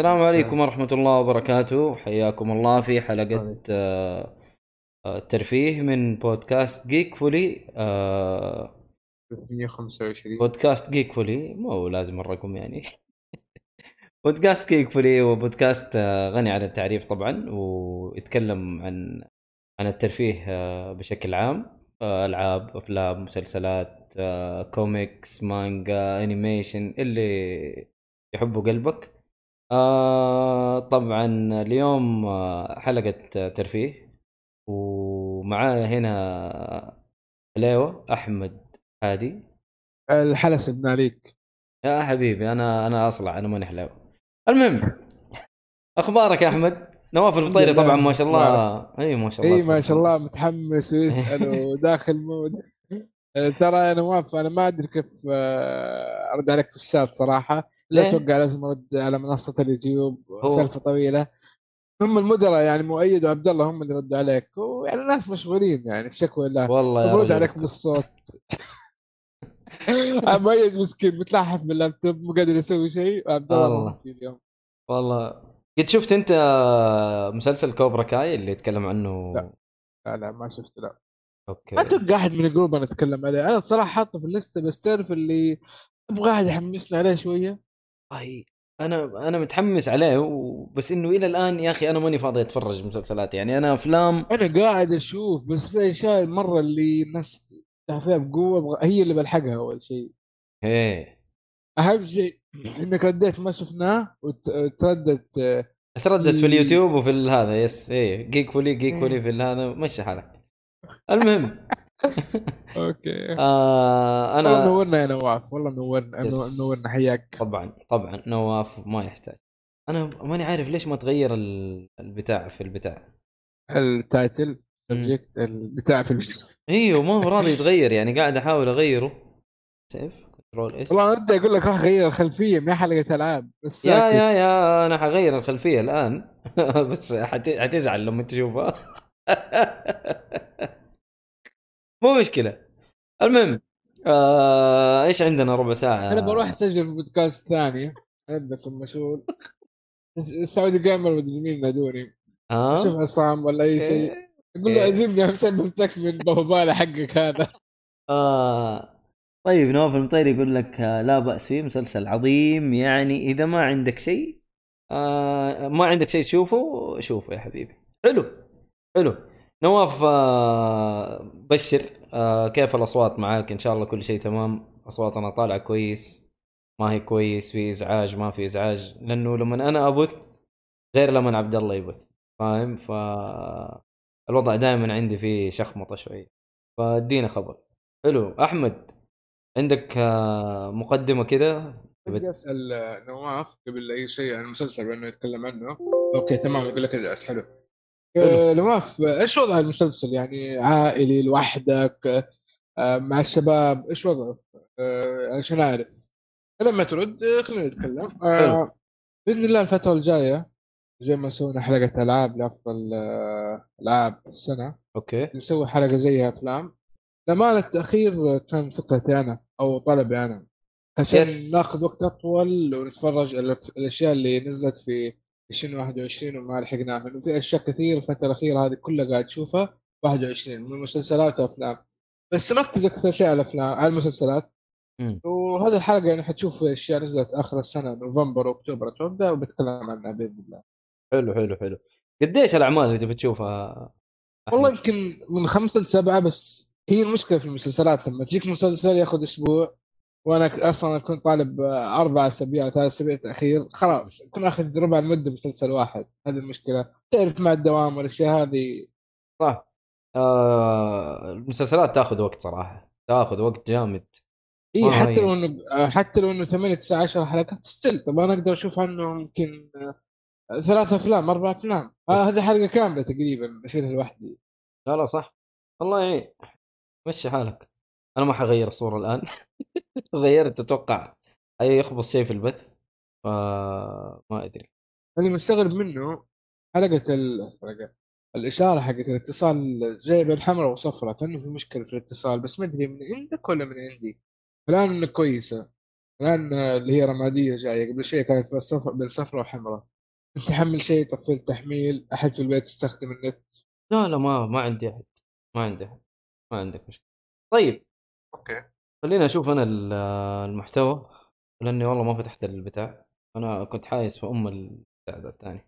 السلام عليكم ورحمة الله وبركاته. حياكم الله في حلقة. آه، آه، ترفيه من بودكاست جيك فولي آه، 125 بودكاست جيك فولي مو لازم الرقم يعني. بودكاست جيك فولي هو بودكاست آه، غني عن التعريف طبعا ويتكلم عن عن الترفيه آه، بشكل عام. ألعاب أفلام مسلسلات كوميكس مانجا animation اللي يحبه قلبك. آه طبعا اليوم آه، حلقة ترفيه ومعايا هنا حليوة أحمد هادي. الحلا سدنا عليك يا حبيبي أنا أنا أصلع أنا ماني حلاوة المهم أخبارك يا أحمد؟ نواف المطيري. طبعا ما شاء الله. إي ما شاء الله اي ما شاء الله. متحمس ويسال وداخل مود. آه، ترى أنا موافق أنا ما أدري كيف آه، أرد عليك في الشات صراحة. لا؟ أتوقع لازم ارد على منصة اليوتيوب سالفة طويلة. هم المدراء يعني مؤيد وعبد الله هم اللي ردوا عليك. ويعني الناس مشغولين يعني شكوى الله والله يا عليك. بالصوت. مؤيد مسكين متلحف باللابتوب مو قادر يسوي شيء. وعبد الله في اليوم. والله. قد شفت أنت مسلسل كوبرا كاي اللي يتكلم عنه؟ لا. لا لا ما شفت لا. okay. ما أتوقع أحد من ال group أنا أتكلم عليه. أنا صراحة حاطه في ال list بس تعرف اللي أبغى أحد يحمسني عليه شوية؟ والله أنا أنا متحمس عليه و- بس إنه إلى الآن يا أخي أنا ماني فاضي أتفرج مسلسلات يعني أنا أفلام أنا قاعد أشوف بس في أشياء المرة اللي الناس فيها بقوة هي اللي بلحقها أول شيء. إيه. أهم شيء إنك رديت ما شفناه وت- وتردت تردد في ال- اليوتيوب وفي هذا يس إيه جيك فولي جيك إيه. فولي في ال- هذا مشي حالك. المهم أوكي. آه والله انا نورنا يا نواف والله نورنا. نورنا حياك. طبعا طبعا نواف ما يحتاج. أنا ماني عارف ليش ما تغير ال- البتاع في البتاع. التايتل سبجكت البتاع في الفيديو إيوه ما هو راضي يتغير يعني قاعد أحاول أغيره. سيف كنترول اس والله بدي أقول لك راح غير الخلفية ما حلقة العاب بس يا ساكت. يا يا أنا حغير الخلفية الآن. بس حت... حتزعل لما تشوفها. مو مشكلة. المهم آه... إيش عندنا ربع ساعة؟ أنا بروح أسجل في بودكاست ثاني. عندكم مشغول السعودي جيمر مدري مين نادوني ها؟ شوف عصام ولا أي شيء. إيه. يقول له إيه. عزمني عشان نفتك من بوباله حقك هذا. آه... طيب نواف المطير يقول لك آه، لا بأس فيه مسلسل عظيم. يعني إذا ما عندك شيء آه... ما عندك شيء تشوفه شوفه يا حبيبي. حلو. حلو. نواف آه... بشر آه... كيف الأصوات معاك؟ إن شاء الله كل شيء تمام. أصواتنا طالعة كويس. ما هي كويس في إزعاج ما في إزعاج. لأنه لما أنا أبث غير لما عبد الله يبث فاهم؟ ف الوضع دائما عندي فيه شخمطة شوية. فادينا خبر. حلو. أحمد عندك آه، مقدمة كذا بدي أسأل نواف قبل أي شيء عن المسلسل بأنه يتكلم عنه. أوكي تمام. يقول لك حلو. آه، نواف إيش وضع المسلسل؟ يعني عائلي لوحدك آه، مع الشباب إيش وضعه؟ آه، عشان أعرف. لما ترد آه، خلينا نتكلم. آه،. بإذن الله الفترة الجاية زي ما سوينا حلقة ألعاب لأفضل آه، ألعاب السنة okay. نسوي حلقة زيها أفلام. لمعنى التأخير كان فكرتي أنا أو طلبي أنا عشان yes. ناخذ وقت أطول ونتفرج الأشياء اللي نزلت في 2021 وما لحقناها لأنه في أشياء كثير الفترة الأخيرة هذه كلها قاعد تشوفها. 21 من مسلسلات وأفلام. بس نركز أكثر شيء على الأفلام على المسلسلات. وهذه الحلقة يعني حتشوف أشياء نزلت آخر السنة نوفمبر واكتوبر أتوقع. وبتكلم عنها بإذن الله. حلو حلو حلو. قديش الأعمال اللي تبي تشوفها؟ أحمد؟ والله يمكن من خمسة لسبعة بس هي المشكلة في المسلسلات. لما تجيك مسلسل ياخذ أسبوع وأنا ك- أصلا أكون طالب آه، أربع أسابيع أو ثلاث أسابيع تأخير. خلاص أكون أخذ ربع المدة مسلسل واحد. هذه المشكلة. تعرف مع الدوام والأشياء هذه. صح. آه المسلسلات تأخذ وقت صراحة. تأخذ وقت جامد. هي آه، حتى. لو آه، حتى لو إنه 8 9 10 حلقات ستيل طب أنا أقدر أشوف عنه يمكن آه، ثلاث أفلام أربع أفلام. آه هذه حلقة كاملة تقريبا أشيلها لوحدي. لا لا صح. الله يعين مشي حالك. أنا ما حغير الصورة الآن. غيرت أتوقع أي يخبص شيء في البث فما أدري. اللي مستغرب منه حلقة ال... حلقة الإشارة حقت الاتصال جاية بين حمراء وصفراء كأنه في مشكلة في الاتصال بس ما أدري من عندك ولا من عندي؟ الآن كويسة الآن اللي هي رمادية جاية قبل شوية كانت بس صفر بين صفراء وحمراء انت تحمل شيء تقفل تحميل أحد في البيت يستخدم النت؟ لا لا ما ما عندي أحد ما عندي أحد ما عندك مشكلة. طيب. أوكي. خليني أشوف أنا ال- المحتوى لأني والله ما فتحت البتاع. أنا كنت حايس في أم البتاع الثاني.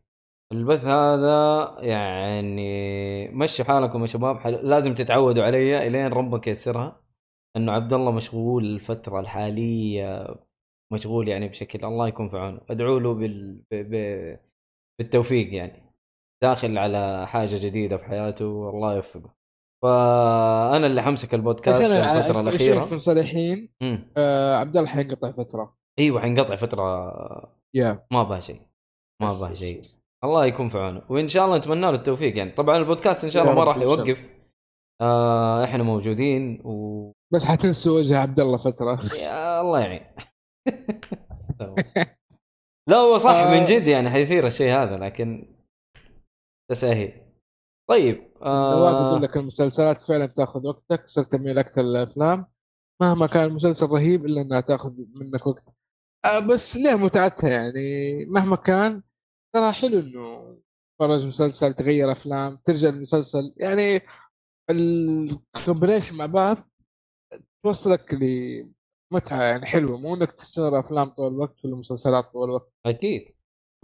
البث هذا يعني مشي حالكم يا شباب. حل... لازم تتعودوا علي إلين ربك ييسرها. إنه عبد الله مشغول الفترة الحالية مشغول يعني بشكل الله يكون في عونه. ادعوا له بال... ب... ب... بالتوفيق يعني. داخل على حاجة جديدة في حياته والله يوفقه. فأنا اللي حمسك البودكاست عشان الفترة الأخيرة. صريحين مم. آه عبد الله حينقطع فترة. إيوه حنقطع فترة. يا. ما بها شيء. ما بها شيء. الله يكون في عونه. وإن شاء الله نتمنى له التوفيق يعني. طبعا البودكاست إن شاء الله ما راح. يوقف. آه إحنا موجودين و بس حتنسوا وجه عبد الله فترة. يا الله يعين. لا هو صح آه، من جد يعني حيصير الشيء هذا لكن تساهيل. طيب آه. يقول لك المسلسلات فعلا تأخذ وقتك صرت تميل أكثر للأفلام. مهما كان المسلسل رهيب إلا إنها تأخذ منك وقت. آه بس ليه متعتها يعني؟ مهما كان ترى حلو إنه تتفرج مسلسل تغير أفلام ترجع المسلسل يعني ال combination مع بعض توصلك لمتعة يعني حلوة. مو إنك تستمر أفلام طول الوقت ولا مسلسلات طول الوقت. أكيد.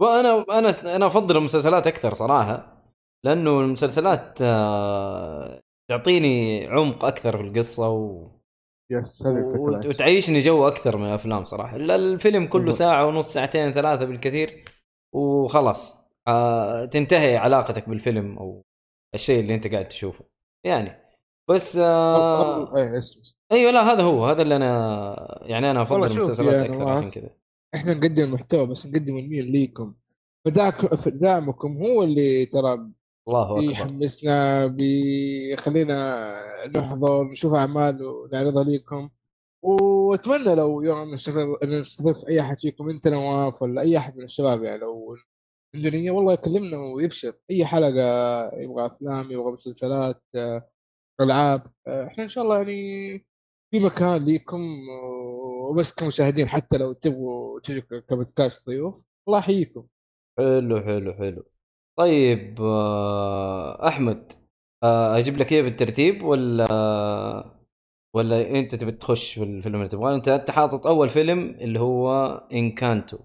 وأنا أنا أنا أفضل المسلسلات أكثر صراحة. لأنه المسلسلات آه تعطيني عمق أكثر في القصة و... yes وت- وتعيشني جو أكثر من الأفلام صراحة. الفيلم كله. ساعة ونص ساعتين ثلاثة بالكثير وخلاص. آه تنتهي علاقتك بالفيلم أو الشيء اللي أنت قاعد تشوفه. يعني بس آه أيوه لا هذا هو. هذا اللي أنا يعني أنا أفضل المسلسلات يا أكثر عشان كذا. إحنا نقدم المحتوى بس نقدم الميل ليكم. فدعمكم هو اللي ترى الله أكبر. بيحمسنا بيخلينا نحضر نشوف أعمال ونعرضها ليكم. وأتمنى لو يوم نستضيف أي أحد فيكم أنت نواف ولا أي أحد من الشباب يعني لو نية والله يكلمنا ويبشر. أي حلقة يبغى أفلام يبغى مسلسلات آه، ألعاب آه، إحنا إن شاء الله يعني في مكان ليكم وبس كمشاهدين حتى لو تبغوا تجوا كبودكاست ضيوف الله يحييكم. حلو حلو حلو. طيب آه أحمد آه أجيب لك إياه بالترتيب ولا ولا أنت تبي تخش في الفيلم اللي تبغاه؟ أنت أنت حاطط أول فيلم اللي هو إنكانتو.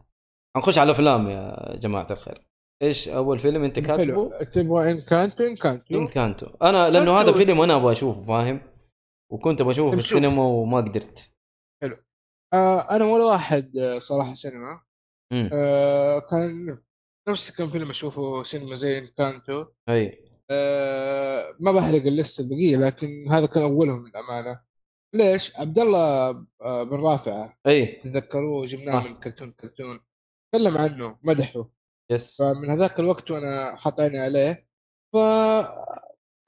حنخش على أفلام يا جماعة الخير. إيش أول فيلم أنت كاتبه؟ حلو تبغى ان كانتو ان كانتو إنكانتو. أنا لأنه هذا. فيلم أنا أبغى أشوفه فاهم؟ وكنت بشوفه في بنشوف. السينما وما قدرت. آه أنا ولا واحد آه، صراحة سينما. آه كان نفس كم فيلم أشوفه سينما زي انكانتو أي. آه ما بحرق اللسته البقية لكن هذا كان أولهم للأمانة. ليش؟ عبد الله آه بن رافعه أي. تذكروه؟ جبناه. من كرتون كرتون تكلم عنه مدحه. yes. فمن هذاك الوقت وأنا حاط عيني عليه ف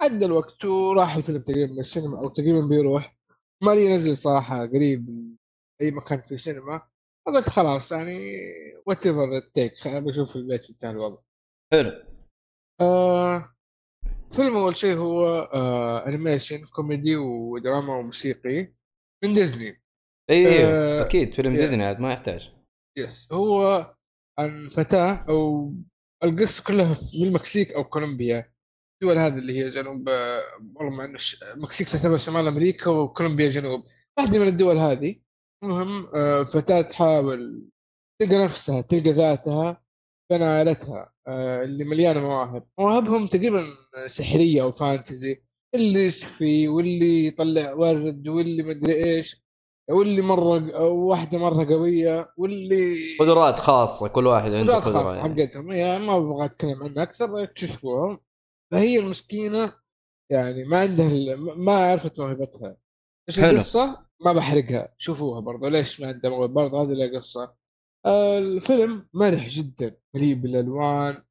عدى الوقت وراح الفيلم تقريبا من السينما أو تقريبا بيروح. ما لي ينزل صراحة قريب أي مكان في سينما فقلت خلاص يعني whatever التيك بشوف في البيت بتاع الوضع. حلو. آه فيلم أول شيء هو آه animation كوميدي ودراما وموسيقي من ديزني. اي أيوه آه، أكيد فيلم يا. ديزني عاد ما يحتاج. yes هو عن فتاة أو القصة كلها في المكسيك أو كولومبيا. الدول هذه اللي هي جنوب آه، والله مع انه المكسيك تعتبر شمال أمريكا وكولومبيا جنوب. واحدة من الدول هذه. المهم آه، فتاة تحاول تلقى نفسها تلقى ذاتها بين عائلتها آه، اللي مليانة مواهب مواهبهم تقريبا سحرية أو فانتزي اللي يشفي واللي يطلع ورد واللي مدري إيش واللي مرة واحدة مرة قوية واللي قدرات خاصة كل واحد عنده قدرات خاصة يعني. حقتهم هي ما أبغى أتكلم عنها أكثر اكتشفوهم فهي المسكينة يعني ما عندها ما عرفت موهبتها إيش. القصة؟ ما بحرقها. شوفوها برضه ليش ما عندها موهبة برضه هذه لها قصة. آه، الفيلم مرح جدا مليء بالألوان.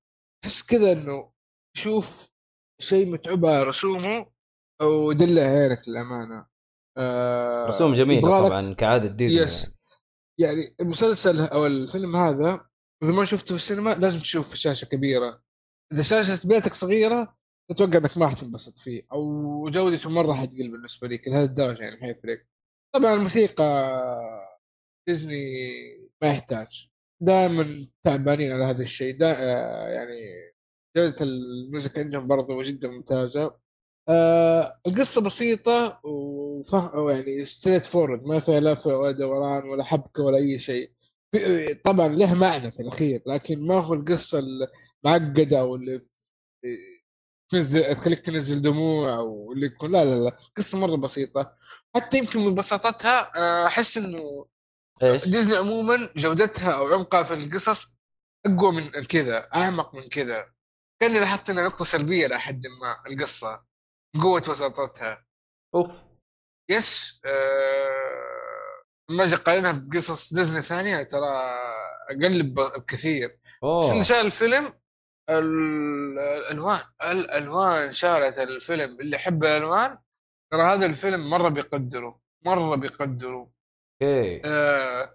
تحس كذا إنه شوف شيء متعوب على رسومه ودله عينك للأمانة. آه رسوم جميلة طبعا كعادة ديزني يس يعني. المسلسل أو الفيلم هذا إذا ما شفته في السينما لازم تشوف في شاشة كبيرة. إذا شاشة بيتك صغيرة أتوقع إنك ما حتنبسط فيه أو جودته مره حتقل بالنسبة لك لهذه الدرجة يعني حيفرق طبعا الموسيقى ديزني ما يحتاج. دائما تعبانين على هذا الشيء. دا آه، يعني جودة الموسيقى عندهم برضو جدا ممتازة. آه القصة بسيطة وفهم يعني ستريت فورد ما فيها لف ولا دوران ولا حبكة ولا أي شيء. طبعا له معنى في الأخير لكن ما هو القصة المعقدة أو اللي تنزل تخليك تنزل دموع أو اللي يكون لا لا لا. قصة مرة بسيطة. حتى يمكن من بساطتها أحس إنه إيش؟ ديزني عموما جودتها أو عمقها في القصص أقوى من كذا أعمق من كذا. كأني لاحظت إنها نقطة سلبية لحد ما القصة قوة بساطتها. أوف. يس آه ما أجي اقارنها بقصص ديزني ثانية ترى أقل بكثير. بس اللي شاف الفيلم الألوان الألوان شارت الفيلم اللي يحب الألوان ترى هذا الفيلم مرة بيقدره مرة بيقدره. okay. آه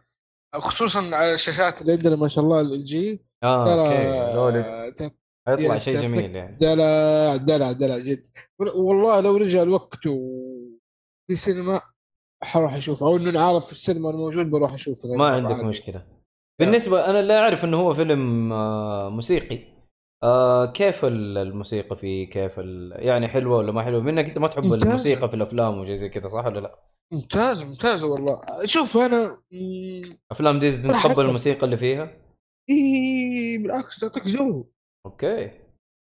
خصوصا على الشاشات. اللي عندنا ما شاء الله ال LG آه ترى حيطلع شيء جميل يعني. دلع دلع دلع جد. والله لو رجع الوقت في سينما حروح اشوفه أو إنه نعرض في السينما الموجود بروح اشوفه ما عندك عادي. مشكلة. بالنسبة أنا لا أعرف إنه هو فيلم آه، موسيقي. آه كيف الموسيقى فيه كيف ال... يعني حلوة ولا ما حلوة؟ منك انت ما تحب ممتازة. الموسيقى في الأفلام وشيء زي كذا صح ولا لا؟ ممتاز ممتاز والله. شوف أنا أفلام ديزني تقبل الموسيقى اللي فيها؟ إي بالعكس تعطيك جو. okay.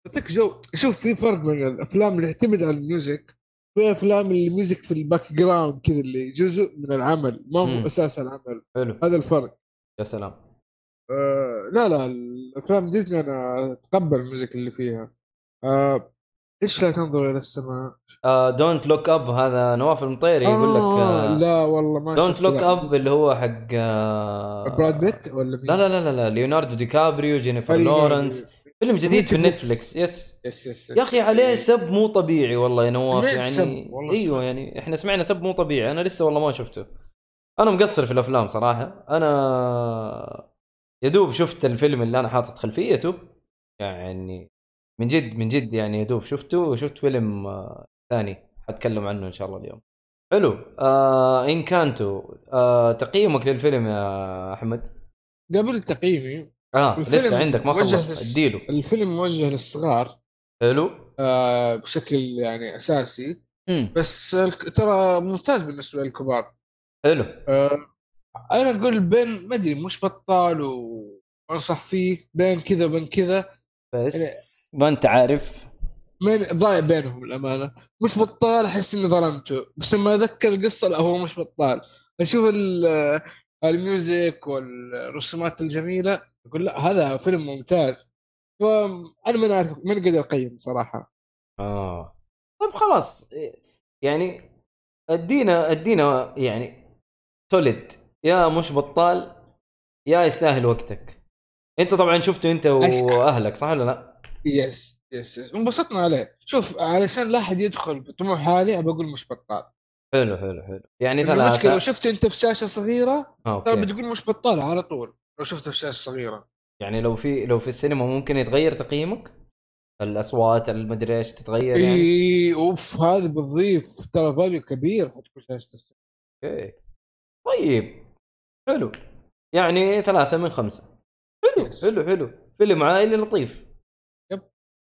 تعطيك جو. شوف في فرق بين الأفلام اللي تعتمد على ال music في أفلام اللي ال music في ال background كذا اللي جزء من العمل ما هو م. أساس العمل. حلو. هذا الفرق. يا سلام. آه لا لا الأفلام ديزني أنا أتقبل الموسيقى اللي فيها. آه إيش لا تنظر إلى السماء؟ Don't Look Up هذا نواف المطيري يقول لك آه لا والله ما Don't Look Up اللي هو حق آه براد بيت ولا لا لا لا لا ليوناردو دي كابريو جينيفر لورنس. فيلم جديد في نتفلكس yes yes yes يا أخي عليه سب مو طبيعي والله يا نواف يعني أيوه يعني إحنا سمعنا سب مو طبيعي. أنا لسه والله ما شفته. أنا مقصر في الأفلام صراحة. أنا يا دوب شفت الفيلم اللي أنا حاطط خلفيته يعني من جد من جد يعني يا دوب شفته وشفت فيلم آه ثاني حتكلم عنه إن شاء الله اليوم. حلو. آه Encanto آه تقييمك للفيلم يا أحمد؟ قبل تقييمي آه لسه عندك ما خلصت اديله. الفيلم موجه للصغار. حلو. آه بشكل يعني أساسي. مم. بس ترى ممتاز بالنسبة للكبار. حلو. آه أنا أقول بين ما أدري مش بطال وأنصح فيه بين كذا وبين كذا. بس يعني ما أنت عارف. من ضايع بينهم الامانه مش بطال أحس إني ظلمته. بس لما أذكر القصة لا هو مش بطال. أشوف ال music والرسومات الجميلة أقول لا هذا فيلم ممتاز. فأنا ما أعرف ما أقدر أقيم صراحة. آه. طيب خلاص. يعني أدينا أدينا يعني solid يا مش بطال يا يستاهل وقتك. انت طبعا شفته انت وأهلك صح ولا لا؟ يس يس يس. انبسطنا عليه. شوف علشان لا أحد يدخل بطموح عالي ابى أقول مش بطال. حلو حلو حلو. يعني ثلاثة المشكلة لو شفته أنت في شاشة صغيرة ترى بتقول مش بطال على طول لو شفته في شاشة صغيرة. يعني لو في لو في السينما ممكن يتغير تقييمك؟ الأصوات المدري إيش تتغير يعني؟ إي أوف هذا بتضيف ترى value كبير حتكون شاشة السينما. okay. طيب. حلو. يعني ثلاثة من خمسة. حلو. yes. حلو حلو. فيلم عائلي لطيف. yep.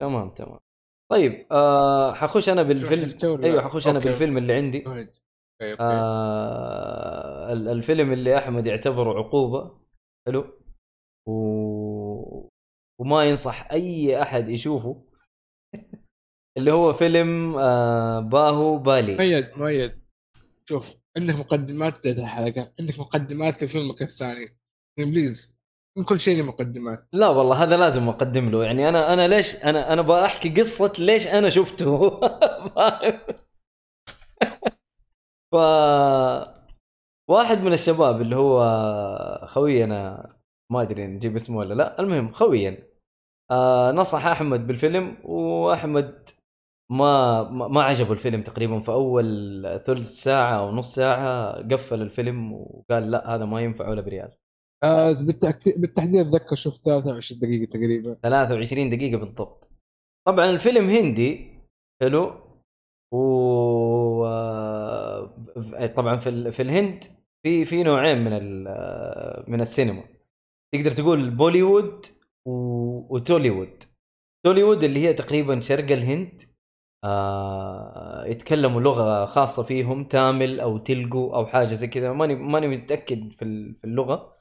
تمام تمام. طيب آه حخش أنا بالفيلم. أيوه حخش أنا بالفيلم اللي عندي. آه الفيلم اللي أحمد يعتبره عقوبة. حلو. و... وما ينصح أي أحد يشوفه. اللي هو فيلم آه باهو بالي. مؤيد مؤيد شوف عندك مقدمات ثلاث حلقات عندك مقدمات لفيلمك الثاني. بليز من كل شيء مقدمات. لا والله هذا لازم أقدم له. يعني أنا أنا ليش أنا أنا بحكي قصة ليش أنا شفته. ف واحد من الشباب اللي هو خوينا ما أدري نجيب اسمه ولا لا. المهم خويا آه نصح أحمد بالفيلم وأحمد ما ما عجبه الفيلم تقريبا. في أول ثلث ساعة أو نص ساعة قفل الفيلم وقال لا هذا ما ينفع ولا بريال. آه بالتحديد أتذكر شفت 23 دقيقة تقريبا. 23 دقيقة بالضبط. طبعا الفيلم هندي حلو. و طبعا في في الهند في في نوعين من من السينما. تقدر تقول بوليوود. وتوليوود. توليوود اللي هي تقريبا شرق الهند آه يتكلموا لغة خاصة فيهم تامل أو تلقو أو حاجة زي كذا. ماني ماني متأكد في اللغة.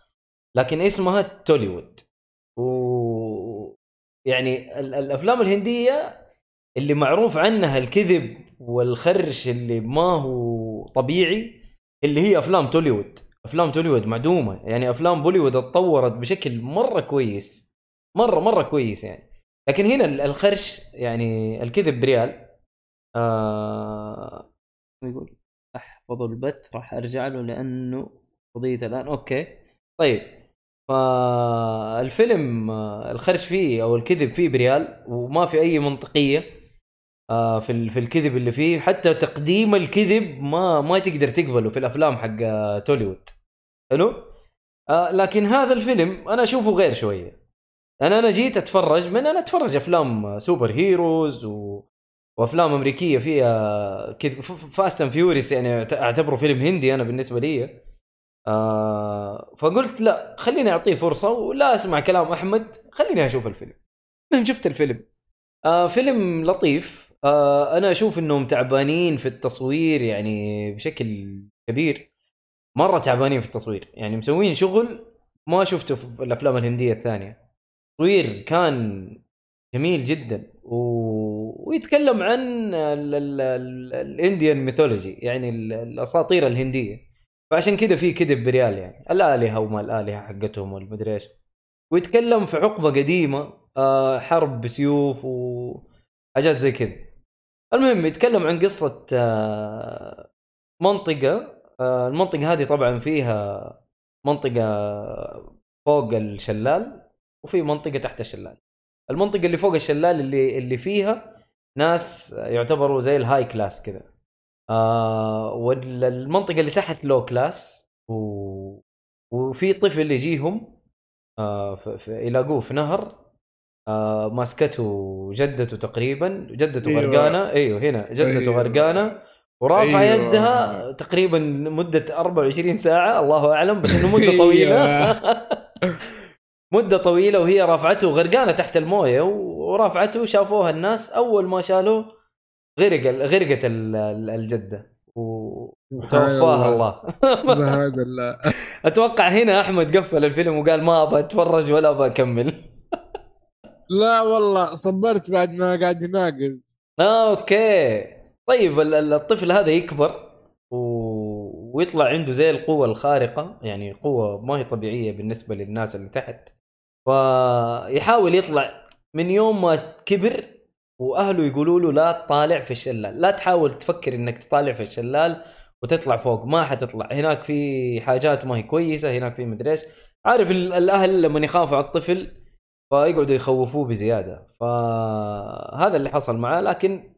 لكن اسمها توليوود. و يعني الأفلام الهندية اللي معروف عنها الكذب والخرش اللي ما هو طبيعي اللي هي أفلام توليوود. أفلام توليوود معدومة. يعني أفلام بوليوود اتطورت بشكل مرة كويس. مره مرة كويس يعني. لكن هنا الخرش يعني الكذب بريال. آه يقول أحفظ البث راح أرجع له لأنه قضية الآن. okay. طيب. فالفيلم الخرش فيه أو الكذب فيه بريال وما في أي منطقية آه، في في الكذب اللي فيه. حتى تقديم الكذب ما ما تقدر تقبله في الأفلام حق توليوود. حلو؟ آه، لكن هذا الفيلم أنا أشوفه غير شوية. أنا أنا جيت أتفرج من أنا أتفرج أفلام super heroes و... وأفلام أمريكية فيها كذا Fast and Furious يعني أعتبره فيلم هندي أنا بالنسبة لي. آه فقلت لا خليني أعطيه فرصة ولا أسمع كلام أحمد خليني أشوف الفيلم. من شفت الفيلم. آه فيلم لطيف. آه أنا أشوف إنهم تعبانين في التصوير يعني بشكل كبير. مرة تعبانين في التصوير. يعني مسوين شغل ما شفته في الأفلام الهندية الثانية. تصوير كان جميل جدا. ويتكلم عن ال Indian mythology يعني الأساطير الهندية. فعشان كذا في كذب بريال يعني. الآلهة وما الآلهة حقتهم والمدري إيش. ويتكلم في حقبه قديمة آه، حرب بسيوف وحاجات زي كذا. المهم يتكلم عن قصة آه، منطقة آه، المنطقة هذه طبعا فيها منطقة فوق الشلال وفي منطقة تحت الشلال. المنطقة اللي فوق الشلال اللي اللي فيها ناس يعتبروا زي ال high class كذا آه والمنطقة اللي تحت لو كلاس و... وفي طفل يجيهم آه يلاقوه في نهر آه ماسكته جدته تقريبا جدته أيوة. غرقانة أيوه هنا جدته أيوة. غرقانة ورافعه أيوة. يدها تقريبا مده 24 ساعة الله أعلم بس إنه مدة طويلة أيوة. مدة طويلة وهي رافعته غرقانه تحت الموية ورافعته شافوها الناس أول ما شالوه غرق غرقت الجدة وتوفاها الله. هذا الله. أتوقع هنا أحمد قفل الفيلم وقال ما أبغى أتفرج ولا أبغى أكمل. لا والله صبرت بعد ما قاعد يناقز آه أوكي. طيب الطفل هذا يكبر و... ويطلع عنده زي القوة الخارقة يعني قوة ما هي طبيعية بالنسبة للناس اللي تحت. فيحاول يطلع من يوم ما كبر وأهله يقولوا له لا تطالع في الشلال. لا تحاول تفكر إنك تطالع في الشلال وتطلع فوق ما حتطلع. هناك في حاجات ما هي كويسة هناك في مدري إيش. عارف الأهل لما يخافوا على الطفل فيقعدوا يخوفوه بزيادة. فهذا اللي حصل معاه. لكن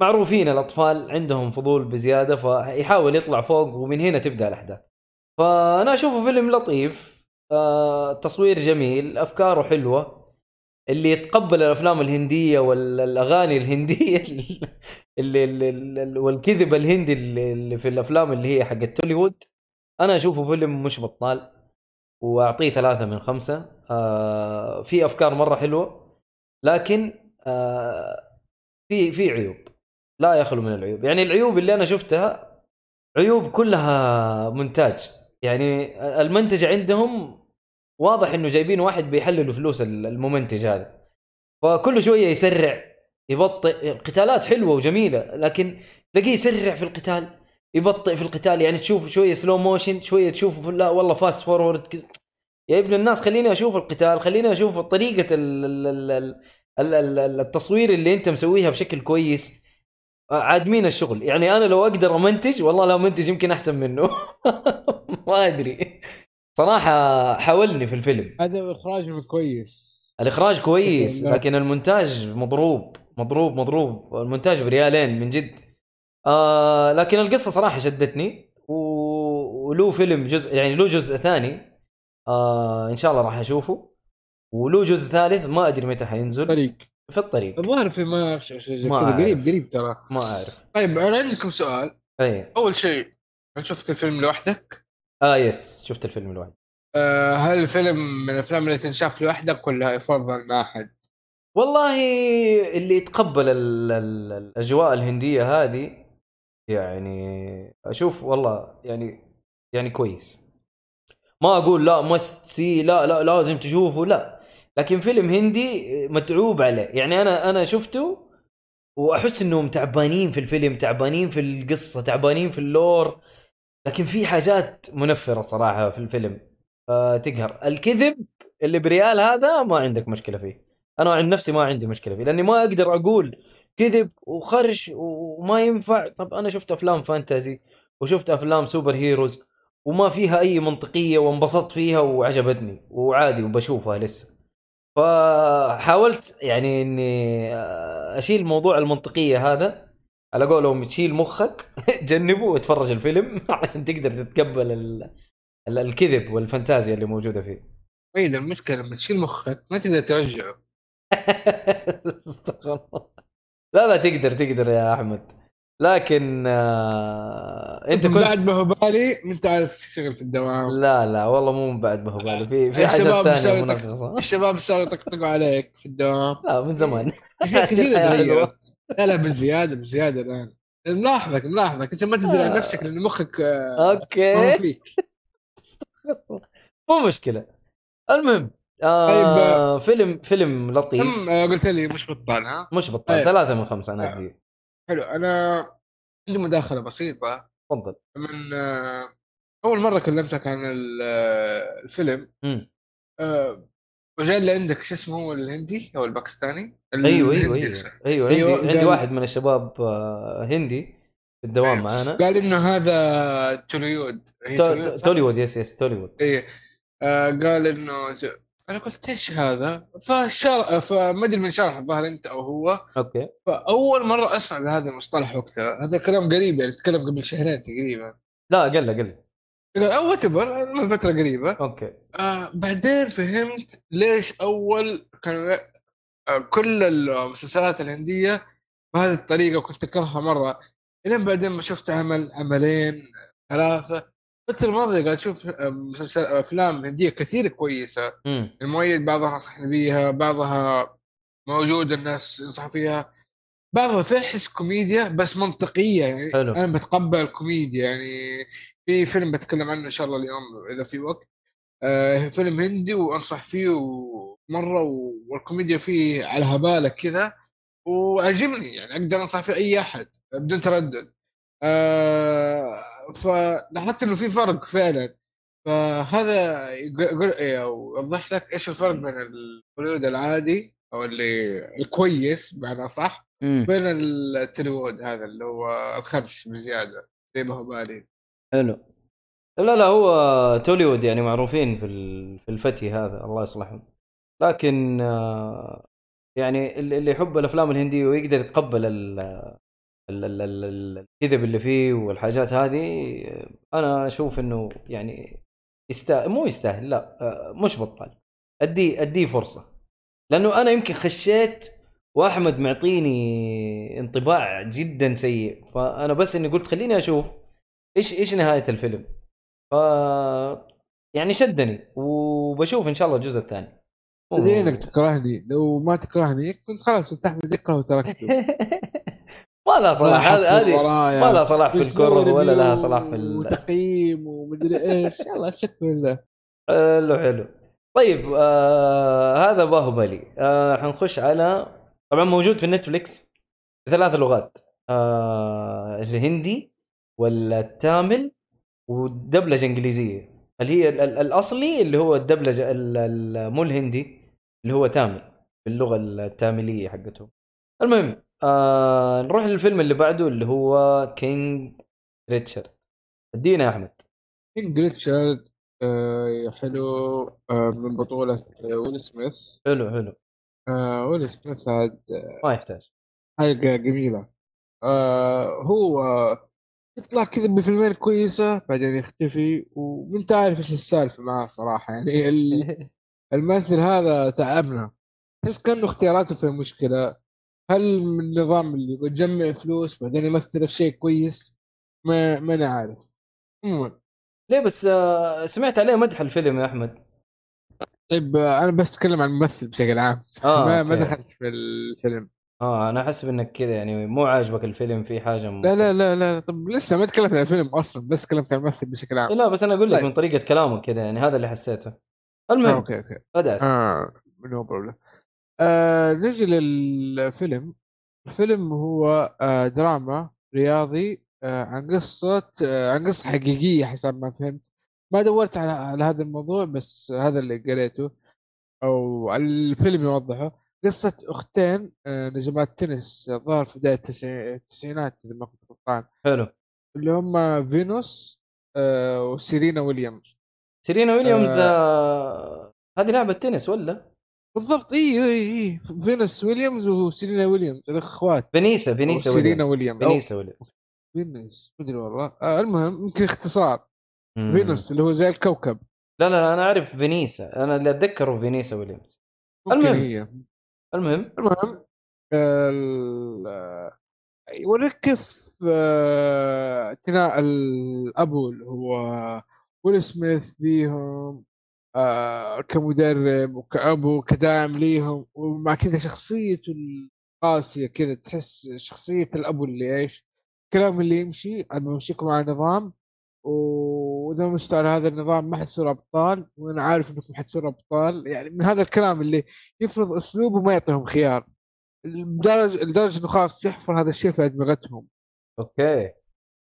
معروفين الأطفال عندهم فضول بزيادة فيحاول يطلع فوق ومن هنا تبدأ الأحداث. فأنا أشوفه فيلم لطيف. تصوير جميل أفكاره حلوة. اللي يتقبل الأفلام الهندية والأغاني الهندية اللي, اللي والكذب الهندي اللي في الأفلام اللي هي حقت توليوود أنا أشوفه فيلم مش بطال وأعطيه ثلاثة من خمسة. آه في أفكار مرة حلوة لكن آه في في عيوب. لا يخلو من العيوب. يعني العيوب اللي أنا شفتها عيوب كلها مونتاج. يعني المنتج عندهم واضح إنه جايبين واحد بيحللوا فلوس الممنتج هذا. فكل شوية يسرع يبطئ قتالات حلوة وجميلة لكن تلاقيه يسرع في القتال يبطئ في القتال يعني تشوف شوية slow motion شوية تشوف لا والله fast forward يا ابن الناس خليني أشوف القتال خليني أشوف طريقة التصوير اللي أنت مسويها بشكل كويس. عادمين الشغل. يعني أنا لو أقدر أمنتج والله لو منتج يمكن أحسن منه. ما أدري. صراحة حاولني في الفيلم. هذا إخراج كويس. الإخراج كويس لكن المونتاج مضروب. مضروب مضروب. المونتاج بريالين من جد. آه لكن القصة صراحة شدتني. وله فيلم جزء يعني له جزء ثاني آه إن شاء الله راح أشوفه. وله جزء ثالث ما أدري متى حينزل. طريق في الطريق. الظاهر في ما قريب قريب ترى. ما أعرف. طيب أنا عندكم سؤال. اي أول شيء شفت الفيلم لوحدك؟ آه يس شفت الفيلم لوحدي. آه هل الفيلم من الأفلام اللي تنشاف لوحدك ولا يفضل مع أحد؟ والله اللي يتقبل ال- ال- الأجواء الهندية هذه يعني أشوف والله يعني يعني كويس. ما أقول لا must see لا لا لازم تشوفه لا. لكن فيلم هندي متعوب عليه. يعني أنا أنا شفته وأحس إنهم تعبانين في الفيلم تعبانين في القصة تعبانين في ال lore. لكن في حاجات منفرة صراحة في الفيلم. تقهر الكذب اللي بريال هذا ما عندك مشكلة فيه. أنا عن نفسي ما عندي مشكلة فيه لأني ما أقدر أقول كذب وخرش وما ينفع. طب أنا شفت أفلام fantasy وشفت أفلام سوبر هيروز وما فيها أي منطقية وانبسطت فيها وعجبتني وعادي وبشوفها لسه. فحاولت يعني إني أشيل موضوع المنطقية هذا على قولهم تشيل مخك جنبه واتفرج الفيلم عشان تقدر تتقبل ال... ال- الكذب والفانتازيا اللي موجودة فيه. اي المشكلة لما تشيل مخك ما تقدر ترجعه. استغفر الله. لا لا تقدر تقدر يا أحمد. لكن آه انت كنت بعد ما هو بالي ما انت عارف تشتغل في الدوام؟ لا لا والله مو من بعد ما هو بالي في في حاجات ثانية الشباب صاروا يطقطقوا عليك في الدوام. لا من زمان. اشياء كثيره. تغيرت لا لا بزياده بزياده الآن. ملاحظك ملاحظك. أنت ما تدري عن نفسك لأن مخك آه، أوكي. فيك. مو مشكلة. المهم آه طيب، فيلم فيلم لطيف. آه، قلت لي مش بطال ها؟ مش بطال طيب. ثلاثة من خمسة أنا أدري. حلو أنا عندي مداخلة بسيطة. تفضل. من أول مرة كلمتك عن ال- الفيلم مم. آه، وجاء اللي عندك شو اسمه هو الهندي أو الباكستاني؟ أيوه أيوه أيوه. أيوه عندي أيوة، عندي واحد من الشباب آه، هندي في الدوام أيوة. معانا. قال إنه هذا توليود. توليود يس يس توليوود إيه آه قال إنه أنا قلت إيش هذا؟ فشر فما أدري من شرح الظاهر أنت أو هو. أوكي. فأول مرة أسمع بهذا المصطلح وقتها. هذا كلام قريب يعني تكلم قبل شهرين تقريبا. لا قل قل أو وات من فترة قريبة. أوكي. آه بعدين فهمت ليش أول كانوا آه كل المسلسلات الهندية بهذه الطريقة وكنت أكرهها مرة. إلين بعدين ما شفت عمل عملين ثلاثة. الفترة الماضية قاعد أشوف آه، مسلسل أفلام هندية كثير كويسة. امم المؤيد بعضها نصحني بيها بعضها موجود الناس ينصحوا فيها. بعضها فيها حس كوميديا بس منطقية. يعني حلو. أنا بتقبل الكوميديا يعني في فيلم بتكلم عنه إن شاء الله اليوم إذا في وقت. آه فيلم هندي وأنصح فيه مرة والكوميديا فيه على هبالك كذا. وعجبني يعني أقدر أنصح فيه أي أحد بدون تردد. آه فلاحظت إنه في فرق فعلا. فهذا يقول إيه، أو يوضح لك إيش الفرق بين الهوليوود العادي أو اللي الكويس بمعنى صح بين التليوود هذا اللي هو الخرش بزيادة زي ما هو بالي حلو. لا لا هو توليوود يعني معروفين في في الفتي هذا الله يصلحهم. لكن آه، يعني اللي يحب الأفلام الهندية ويقدر يتقبل ال- ال- ال- ال- ال- الكذب اللي فيه والحاجات هذه أنا أشوف إنه يعني يستاهل مو يستاهل لا آه، مش بطال. أدي اديه فرصة. لأنه أنا يمكن خشيت وأحمد معطيني انطباع جدا سيء. فأنا بس إني قلت خليني أشوف إيش إيش نهاية الفيلم. ف يعني شدني وبشوف إن شاء الله الجزء الثاني. زي إنك تكرهني لو ما تكرهني كنت خلاص أحمد يكره وتركته. ما لها صلاح. هذه ما لها صلاح في الكره ولا لها صلاح في ال... وتقييم ومدري إيش. يلا شكرا لله حلو حلو. طيب آه هذا باهوبالي آه حنخش على طبعا موجود في نتفليكس بثلاث لغات. آه الهندي والتاميل والدبلجة إنجليزية. اللي هي ال- ال- الأصلي اللي هو الدبلجه ال- ال- مو الهندي اللي هو تامل باللغة التاملية حقتهم. المهم آه نروح للفيلم اللي بعده اللي هو King Richard ادينا يا أحمد. King Richard آه حلو. آه من بطولة آه ويل سميث. حلو حلو. آه ويل سميث عاد ما يحتاج. حاجة جميلة. آه هو يطلع كذا بفيلمين كويسة بعدين يختفي وانت عارف إيش السالفة معاه صراحة. يعني ال- الممثل هذا تعبنا. بس كأنه اختياراته فيها مشكلة. هل من النظام اللي يجمع فلوس بعدين يمثل في شيء كويس؟ ما ما أنا عارف. عموما. ليه بس آه، سمعت عليه مدح الفيلم يا أحمد. طيب آه، أنا بس أتكلم عن الممثل بشكل عام. آه، ما ما. دخلت في الفيلم. آه أنا احسب انك كذا يعني مو عاجبك الفيلم في حاجة لا لا لا لا طب لسه ما تكلمت عن الفيلم أصلا بس تكلمت عن الممثل بشكل عام. لا بس أنا أقول لك طيب. من طريقة كلامك كذا يعني هذا اللي حسيته. آه المهم أوكي أوكي. ادعس آه no problem آه نجي للفيلم. الفيلم هو آه دراما رياضي آه عن قصة آه عن قصة حقيقية حسب ما فهمت. ما دورت على, على هذا الموضوع بس هذا اللي قريته أو الفيلم يوضحه. قصة أختين آه نجمات تنس ظهر في بداية التسعي- التسعينات إذا ما كنت غلطان. حلو. اللي هم فينوس آه وسيرينا ويليامز. سيرينا ويليامز آه. هذه لعبة تنس ولا؟ بالضبط اي اي اي فينوس ويليامز وسيرينا ويليامز الأخوات. فينيسا فينيسا سيرينا ويليامز. فينيسا ويليامز. فينوس مدري والله. آه المهم يمكن اختصار. مم. فينوس اللي هو زي الكوكب. لا لا أنا أعرف فينيسا أنا اللي أتذكره فينيسا ويليامز. المهم. هي. المهم. المهم آه، ال- آه، يوريك كيف آه، اعتناء الابو اللي هو ويل سميث بيهم. آه، كمدرب وكأبو كداعم ليهم ومع كذا شخصيته القاسية كذا تحس شخصية الأبو اللي إيش كلام اللي يمشي أنا بمشيكم على نظام وإذا مشتوا على هذا النظام ما حتصيروا أبطال وأنا عارف إنكم حتصيروا أبطال يعني من هذا الكلام اللي يفرض أسلوب وما يعطيهم خيار. لدرجة لدرجة إنه خلاص يحفر هذا الشيء في أدمغتهم. أوكي.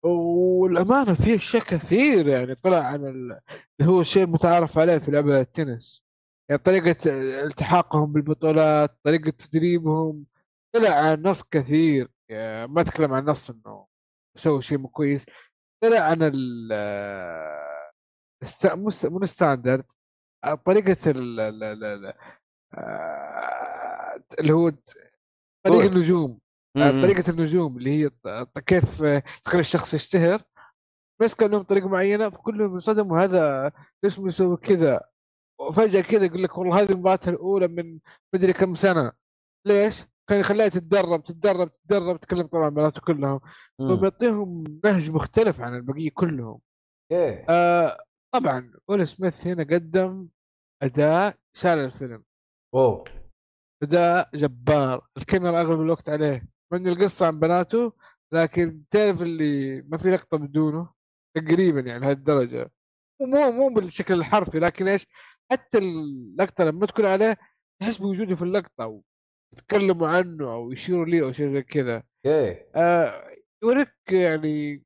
والأمانة في أشياء كثير يعني طلع عن ال- اللي هو الشيء المتعارف عليه في لعبة التنس يعني طريقة التحاقهم بالبطولات طريقة تدريبهم طلع عن نص كثير يعني ما أتكلم عن نص إنه سووا شيء مو كويس طلع عن ال. مو الستاندرد طريقة ال... ال... آه، اللي هو طريق قول. النجوم مم. طريقة النجوم اللي هي كيف تخلي الشخص يشتهر. بس كان لهم طريقة معينة فكلهم انصدموا هذا ليش يسوي كذا؟ وفجأة كذا يقول لك والله هذه مباراتها الأولى من مدري كم سنة. ليش؟ كان يخليها تتدرب تتدرب تتدرب تكلم طبعا بناته كلهم. فبيعطيهم نهج مختلف عن البقية كلهم. أوكي آه طبعا ويل سميث هنا قدم أداء شال الفيلم. اوه أداء جبار. الكاميرا أغلب الوقت عليه. من القصة عن بناته لكن تعرف اللي ما في لقطة بدونه؟ تقريبا يعني لهالدرجة. مو مو بالشكل الحرفي لكن إيش؟ حتى اللقطة لما تكون عليه تحس بوجوده في اللقطة ويتكلموا عنه أو يشيروا ليه أو شيء زي كذا. أوكي آه يوريك يعني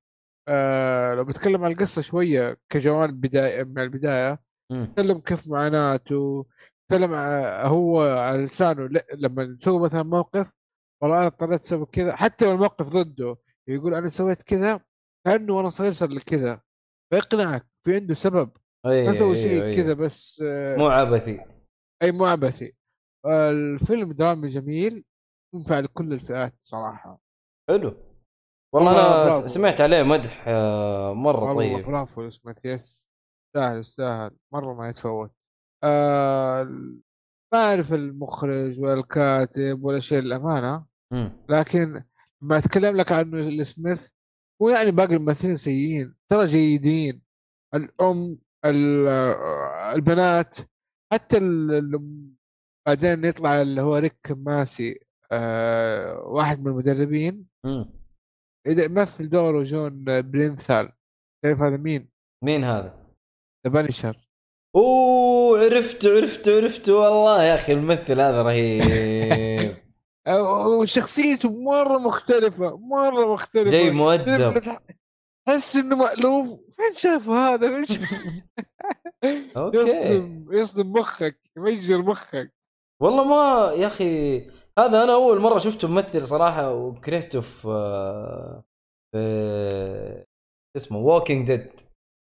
آه لو بتكلم عن القصة شوية كجوانب بداية من البداية مم. تكلم كيف معاناته تكلم هو على لسانه لما نسوي مثلا موقف والله أنا اضطريت أسوي كذا. حتى لو الموقف ضده يقول أنا سويت كذا لأنه وأنا صغير صار لي كذا. فيقنعك في عنده سبب. ما سوي شيء. كذا بس آه، مو عبثي. أي مو عبثي. الفيلم درامي جميل ينفع لكل الفئات صراحة. حلو. والله والله أنا برافو. سمعت عليه مدح آه، مرة والله طيب. برافو يا سميث yes يستاهل يستاهل. مرة ما يتفوت. آه ما أعرف المخرج ولا الكاتب ولا شيء للأمانة. لكن ما أتكلم لك عنه السميث مو يعني باقي الممثلين سيئين ترى جيدين الأم ال- البنات حتى بعدين يطلع اللي هو ريك ماسي آه واحد من المدربين مم. إذا يمثل دوره جون برينثال تعرف هذا مين؟ مين هذا؟ The Punisher أوه عرفته عرفته عرفته والله يا أخي الممثل هذا رهيب. وشخصيته مرة مختلفة مرة مختلفة. جاي مؤدب. تحس إنه مألوف. فين شاف هذا؟ فين شاف يصدم يصدم مخك يمجر مخك. والله ما يا أخي هذا أنا أول مرة شفته ممثل صراحة وكرهته في في اسمه ووكينج ديد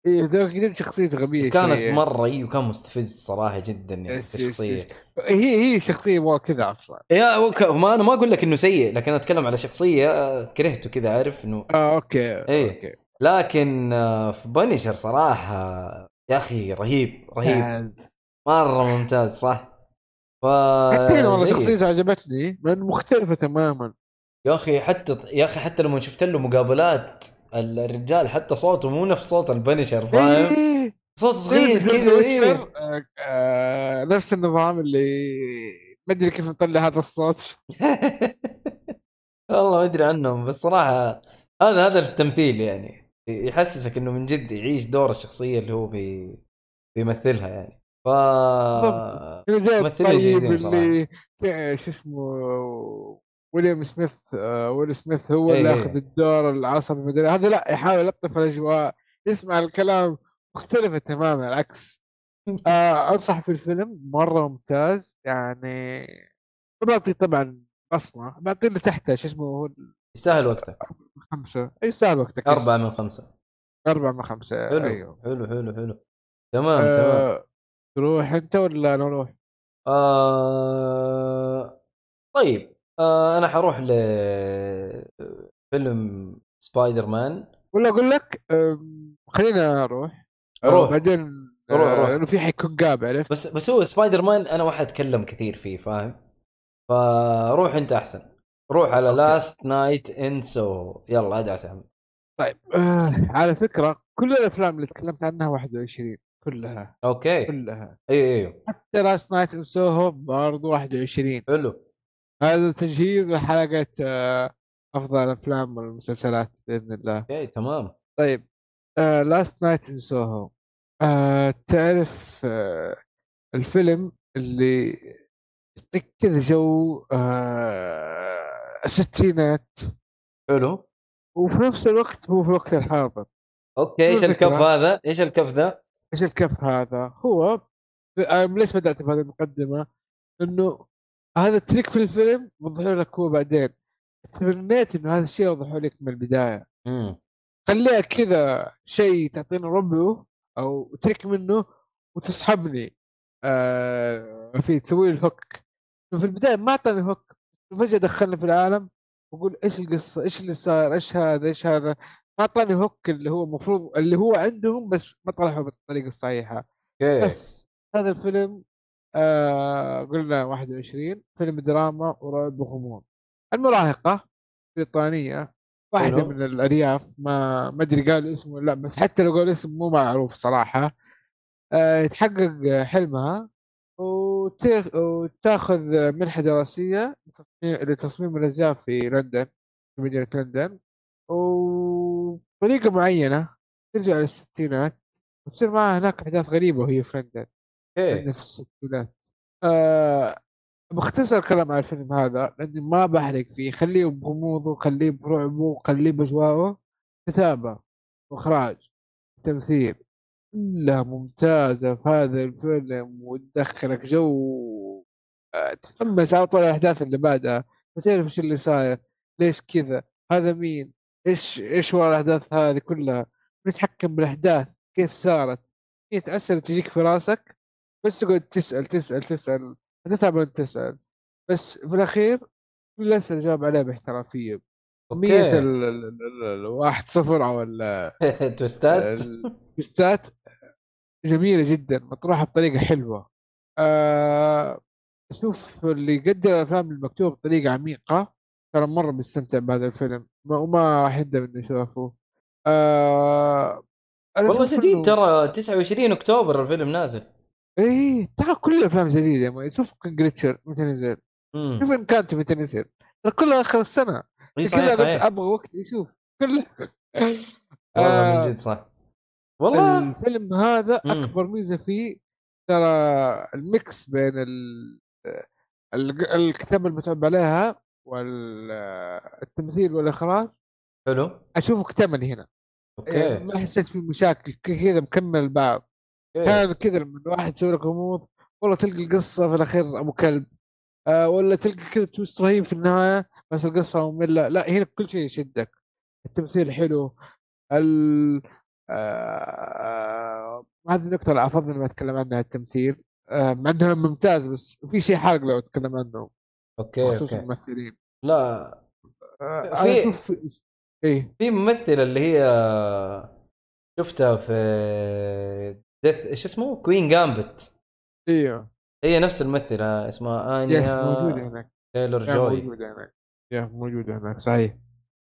إيه ذوك شخصيته غبية كانت شوية. مرة إيوه كان مستفز صراحة جدا يعني يس- يس- كشخصيه يس. هي هي شخصية مو كذا أصلا يا وك... ما أنا ما أقول لك إنه سيء لكن أتكلم على شخصية آه، كرهته كذا عارف إنه آه أوكي إيه. أوكي لكن آه، في Punisher صراحة يا أخي رهيب رهيب ممتاز. مرة ممتاز صح ف حتى والله جيد. شخصيته عجبتني مختلفة تماما يا أخي حتى يا أخي حتى لما شفت له مقابلات الرجال حتى صوته مو نفس صوت ال Punisher فاهم؟ إيه. صوت صغير كذا إيه. آه، آه، نفس النظام اللي ما أدري كيف نطلع هذا الصوت. والله ما أدري عنهم بس صراحة هذا هذا التمثيل يعني يحسسك إنه من جد يعيش دور الشخصية اللي هو بي بيمثلها يعني. ف ممثلين الطيب جيدين صراحة. اللي شو اسمه؟ ويليام سميث آه، ويل سميث هو إيه اللي إيه. ياخذ الدور العصبي المدري هذا لا يحاول يلطف الأجواء. يسمع الكلام مختلفة تماما العكس. آه انصح في الفيلم مرة ممتاز. يعني بعطي طبعا بصمة بعطي له تحته شو اسمه هو يستاهل وقته. خمسة. اي يستاهل وقتك أربعة من خمسة. أربعة من خمسة حلو أيوه. حلو حلو حلو. تمام تمام. آه تروح أنت ولا نروح؟ آه... طيب. آه أنا حروح ل فيلم سبايدر مان. ولا أقول لك خلينا نروح آه، روح. بعدين روح، آه، روح. لأنه في حيكون gap عرفت؟ بس بس هو سبايدر مان أنا واحد أتكلم كثير فيه فاهم؟ فروح أنت أحسن. روح على. Last Night in Soho يلا ادعس يا عم طيب آه على فكرة كل الأفلام اللي تكلمت عنها 21 كلها. أوكي. كلها. اي أيوه حتى Last Night in Soho برضه 21 حلو. هذا تجهيز لحلقة آه، أفضل الأفلام والمسلسلات بإذن الله okay تمام طيب Last Night in Soho تعرف آه الفيلم اللي يعطيك كذا جو آه الستينات حلو وفي نفس الوقت هو في الوقت الحاضر okay إيش الكف؟ هذا؟ إيش الكف ذا؟ إيش الكف هذا؟ هو ليش بدأت بهذه المقدمة؟ إنه هذا trick في الفيلم وضحوا لك هو بعدين. تمنيت إنه هذا الشيء يوضحوا لك من البداية. امم خليها كذا شيء تعطيني ربعه أو trick منه وتسحبني. آه في تسوي لي ال hook في البداية ما أعطاني hook فجأة دخلني في العالم وأقول إيش القصة؟ إيش اللي صار؟ إيش هذا؟ إيش هذا؟ ما أعطاني hook اللي هو المفروض اللي هو عندهم بس ما طلعوا بالطريقة الصحيحة. أوكي. بس هذا الفيلم آه قلنا 21 فيلم دراما ورعب وغموض. المراهقة بريطانية واحدة حلو. من الأرياف ما ما أدري قال اسمه لا بس حتى لو قال اسم مو معروف صراحة. آه يتحقق حلمها وت- وتاخذ منحة دراسية لتصميم- الأزياء في لندن في مدينة لندن. وبطريقة معينة ترجع للستينات وتصير معها هناك أحداث غريبة وهي في لندن. okay في الستينات آه باختصر كلام على الفيلم هذا لأني ما بحرق فيه. خليه بغموضه خليه برعبه خليه بجوائه كتابة واخراج تمثيل كلها ممتازة في هذا الفيلم وتدخلك جو آه، تتحمس على طول الأحداث اللي بعدها. وتعرف إيش اللي صاير ليش كذا هذا مين إيش إيش ورا الأحداث هذه كلها. نتحكم بالأحداث كيف صارت هي اسئله تجيك في راسك. بس تقعد تسأل تسأل تسأل تتعب انت تسأل. بس في الأخير كل الاسئله جاوب عليها باحترافيه مية أوكي ال- ال- ال- ال- واحد صفر أو ال- توستات. البوستات جميلة جدا مطروحة بطريقة حلوة. آه، أشوف اللي يقدر الأفلام المكتوبة بطريقة عميقة ترى مرة بيستمتع بهذا الفيلم ما- وما راح يندم انه يشوفه. آه والله جديد ترى 29 أكتوبر الفيلم نازل. إيه ترى كل الأفلام جديدة يا مان. شوف كان جليتشر متى نزل. شوف إن كانت متى نزل. كلها آخر السنة. إي صحيح صحيح. أبغى وقت يشوف. كل والله آه، من جد صح. والله الفيلم هذا. أكبر ميزة فيه ترى ال mix بين ال... ال- الكتابه المتعب عليها والتمثيل والإخراج. حلو. أشوفه اكتمل هنا. okay. ما حسيت في مشاكل كذا مكمل بعض. كان كذا لما واحد يسوي لك غموض والله تلقى القصة في الأخير أبو كلب. آه ولا تلقى كذا twist رهيب في النهاية بس القصة مملة. لا هنا كل شيء يشدك. التمثيل حلو. ال آه هذه النقطة اللي افضل ما أتكلم عنها التمثيل. آه مع إنها ممتاز بس في شيء حرق لو أتكلم عنه. okay بخصوص okay. الممثلين. لا آه في- أشوف إيه. في ممثلة اللي هي شفتها في the إيش اسمه؟ Queen's Gambit إيوه. هي نفس الممثلة اسمها آنيا yes موجودة هناك. تايلور جوي موجودة هناك. yeah موجودة هناك صحيح.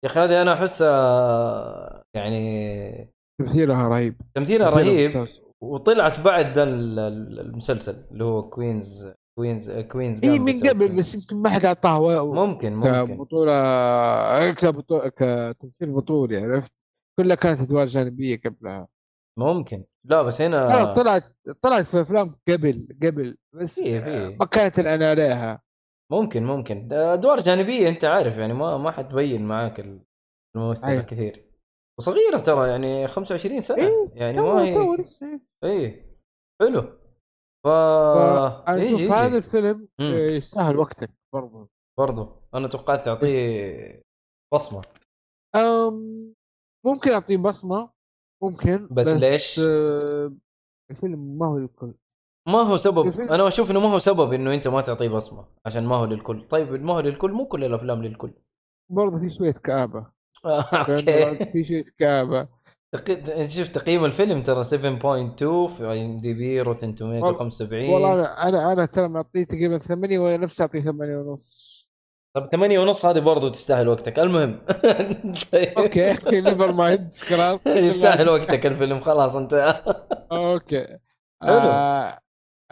يا أخي هذه أنا احسها يعني تمثيلها رهيب. تمثيلها رهيب. وطلعت بعد ال- ال- المسلسل اللي هو Queen's Queen's Queen's اي من قبل. بس يمكن ما حد أعطاها ممكن ممكن. كبطولة كبطولة كتمثيل بطولي عرفت؟ كلها كانت أدوار جانبية قبلها. ممكن. لا بس لا هنا طلعت طلعت في أفلام قبل قبل بس فيه- فيه. ما كانت الآن عليها. ممكن ممكن. أدوار جانبية أنت عارف يعني ما ما حتبين معاك الممثل أيوة. الكثير. وصغيرة ترى يعني 25 سنة إيه، يعني ما هي اي حلو. ف يجي أشوف هذا الفيلم. آه، يستاهل وقتك برضه برضو. أنا توقعت تعطيه بصمة. أم ممكن أعطيه بصمة. ممكن بس ليش؟ آه، الفيلم ما هو للكل. ما هو سبب الفيلم- أنا أشوف إنه ما هو سبب إنه أنت ما تعطيه بصمة عشان ما هو للكل. طيب ما هو للكل مو كل الأفلام للكل. برضه في شوية كآبة. okay. لأنه في شوية كآبة. شوف تقييم الفيلم ترى 7.2 في IMDb Rotten Tomato والله- 75 والله أنا أنا أنا ترى معطيه تقريبا ثمانية ونفسي أعطيه ثمانية ونص. طب 8 ونص هذه برضو تستاهل وقتك. المهم. okay never mind خلاص يستاهل وقتك الفيلم خلاص انت. okay. آه...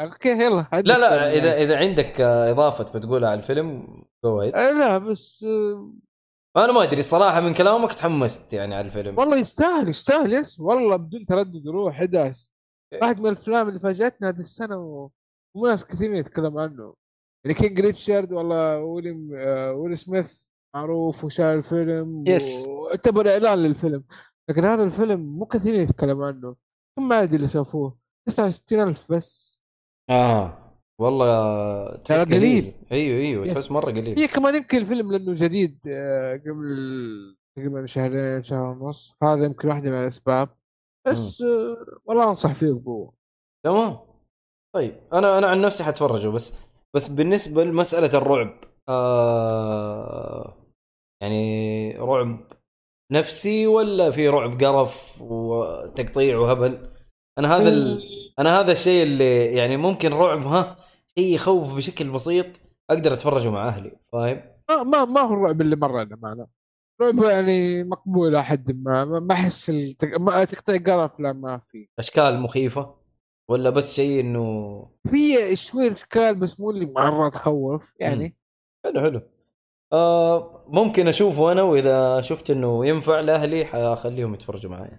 okay يلا لا لا إذا. إذا عندك آه، إضافة بتقولها على الفيلم جو آه، لا بس آه... أنا ما أدري الصراحة من كلامك تحمست يعني على الفيلم. والله يستاهل يستاهل yes. والله بدون تردد روح ادعس واحد من الأفلام اللي فاجاتنا هذه السنة و... وناس كثيرين يتكلم عنه. يعني King Richard والله ويليام آه... ويل سميث معروف وشايل الفيلم yes. واعتبر إعلان للفيلم. لكن هذا الفيلم مو كثيرين يتكلم عنه. كم عادي اللي شافوه. 69000 بس. آه. والله تحس ترى قليل. أيوه أيوه. تحس مرة قليل. هي كمان يمكن الفيلم لأنه جديد آه، قبل تقريبا شهرين شهر ونص. هذا يمكن واحدة من الأسباب. بس آه، والله أنصح فيه بقوة. تمام. طيب أنا أنا عن نفسي حتفرجه بس بس بالنسبة لمسألة الرعب آه يعني رعب نفسي ولا في رعب قرف وتقطيع وهبل؟ أنا هذا ال... أنا هذا الشيء اللي يعني ممكن رعب ها شيء يخوف بشكل بسيط أقدر اتفرجه مع أهلي فاهم؟ ما ما ما هو الرعب اللي مره انا معنا رعب يعني مقبول حد ما ما- أحس التق... ما تقطيع قرف لا ما في. أشكال مخيفة. ولا بس شيء إنه في شوية اشكال بس مو اللي مره تخوف يعني. حلو حلو. آه ممكن أشوفه أنا وإذا شفت إنه ينفع لأهلي حخليهم يتفرجوا معايا.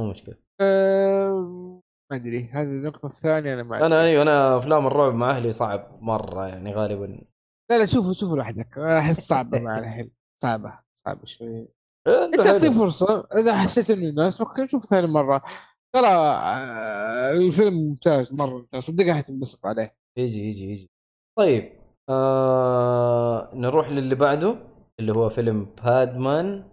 مو مشكلة. أه... ما أدري. هذه النقطة الثانية أنا ما. أنا أيوه أنا أفلام الرعب مع أهلي صعب مرة يعني غالبا. لا لا شوفوا شوفوا لوحدك. أحس صعبة مع الحين صعبة صعبة شوي حلو، أنت اعطيه. فرصة. إذا حسيت إنه يناسبك نشوفه ثاني مرة. ترى آه، الفيلم ممتاز مرة ممتاز. صدقني حتنبسط عليه. يجي يجي يجي. طيب آه نروح للي بعده اللي هو فيلم بادمان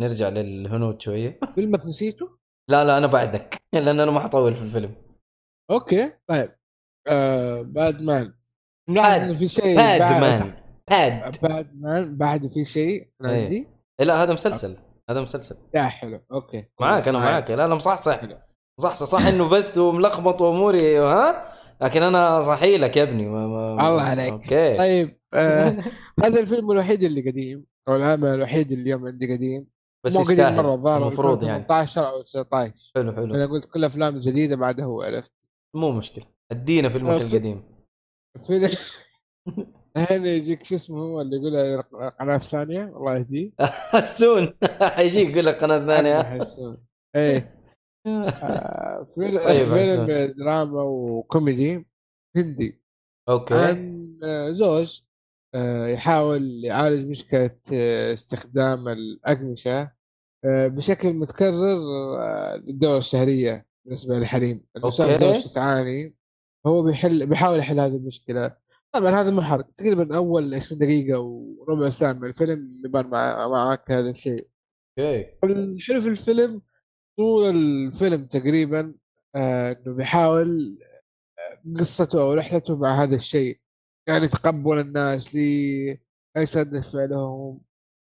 نرجع للهنود شوية. فيلمك نسيته؟ لا لا أنا بعدك لأن أنا ما حطول في الفيلم. أوكي طيب. آه باد مان ملاحظ باد- إنه في شيء بادمان باد باد مان بعده في شيء إيه. عندي. إيه لا هذا مسلسل. هذا مسلسل. يا حلو. أوكي. معاك أنا معاك. لا لا مصحصح. مصحصح. صح إنه بث وملخبط وأموري ها؟ لكن أنا صحي لك يا ابني. ما ما الله عليك. أوكي. طيب آه هذا الفيلم الوحيد اللي قديم أو العمل الوحيد اللي اليوم عندي قديم. بس مو قديم مرة الظاهر المفروض يعني. 18 أو 19 حلو حلو. أنا قلت كل أفلام جديدة بعد هو عرفت مو مشكلة. أدينا فيلمك في- القديم. فيلم الحين يجيك شو اسمه هو اللي يقول القناه الثانية الله يهديه حسون. حيجيك يقول لك قناة ثانية. حسون. إيه. آه، فيلم طيب، فيلم. دراما وكوميدي هندي. okay. عن آه، زوج آه، يحاول يعالج مشكلة آه، استخدام الأقمشة آه، بشكل متكرر للدورة الشهرية بالنسبة للحريم الإنسان okay. زوجته تعاني. هو بيحل بيحاول يحل هذه المشكلة. طبعا هذا مو حرق تقريبا أول 20 دقيقة وربع ساعة من الفيلم يبان مع معك هذا الشيء. أوكي. الحلو في الفيلم طول الفيلم تقريبا آه، إنه بيحاول آه، قصته أو رحلته مع هذا الشيء. يعني تقبل الناس لي إيش ردة فعلهم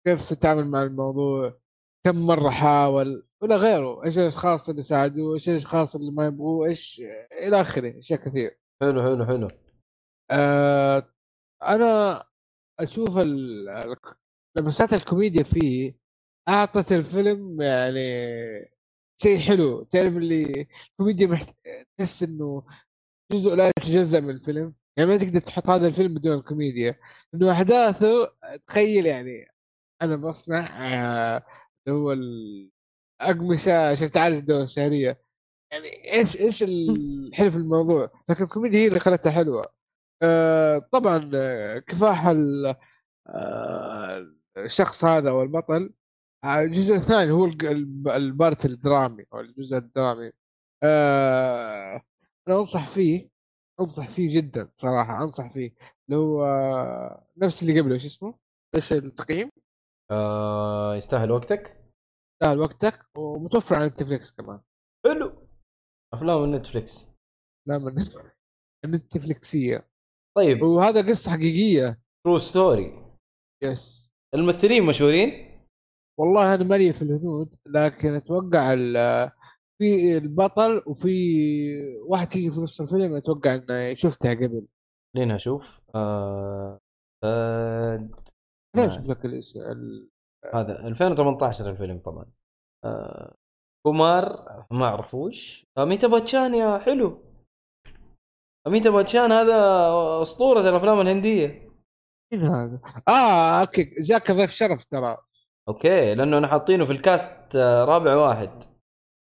كيف يتعامل مع الموضوع كم مرة حاول ولا غيره. إيش الأشخاص اللي ساعدوه إيش الأشخاص اللي ما يبغوه إيش إلى آخره أشياء كثير حلو حلو حلو. آه أنا أشوف لمسات الكوميديا فيه أعطت الفيلم يعني شيء حلو. تعرف اللي كوميديا محت... تحس إنه جزء لا يتجزأ من الفيلم. يعني ما تقدر تحط هذا الفيلم بدون الكوميديا. إنه أحداثه تخيل يعني أنا بصنع آه، اللي هو الاقمشه عشان تعالج الدورة الشهرية. يعني إيش إيش الحلو في الموضوع؟ لكن الكوميديا هي اللي خلتها حلوة. طبعا آه، كفاح آه، الشخص هذا أو البطل آه، الجزء الثاني هو ال part الدرامي أو الجزء الدرامي. آه أنا أنصح فيه أنصح فيه جدا صراحة أنصح فيه. هو نفس اللي قبله إيش اسمه؟ إيش التقييم؟ آه يستاهل وقتك؟ يستاهل وقتك ومتوفر على Netflix كمان. حلو. أفلام Netflix لا من نتفلكسيه طيب. وهذا قصة حقيقية. true story yes الممثلين مشهورين؟ والله أنا مالي في الهنود لكن أتوقع في البطل وفي واحد تيجي في نص الفيلم أتوقع إنه شفتها قبل. لين أشوف. آه... آه... ليه أشوف لك الاسم ال... هذا 2018 الفيلم طبعا. آه... كومار ما اعرفوش اميتاب باتشان يا حلو. اميتاب باتشان هذا أسطورة الأفلام الهندية. مين هذا؟ آه okay جاك ضيف شرف ترى. okay لأنه أنا حاطينه في ال cast آه، رابع واحد.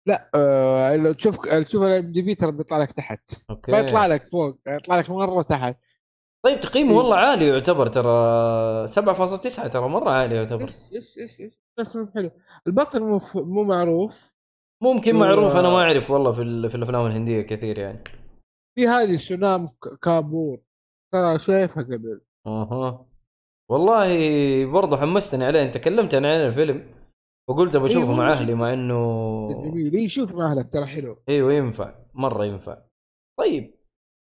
لا آه لو تشوف تشوف ال IMDb ترى بيطلع لك تحت. okay. ما يطلع لك فوق يطلع لك مرة تحت. طيب تقييمه والله عالي يعتبر ترى. 7.9 ترى مرة عالي يعتبر. yes yes yes yes فيلم حلو. البطل مو. مو معروف. ممكن معروف أنا ما أعرف والله في, في الأفلام الهندية كثير يعني. في هذه سونام كابور. ترى شايفها قبل. أها. والله برضه حمستني عليه. أنت كلمت عن الفيلم وقلت اشوفه إيه، مع والله أهلي مع إنه جميل. إيه، شوف مع أهلك ترى حلو. أيوه ينفع مرة ينفع. طيب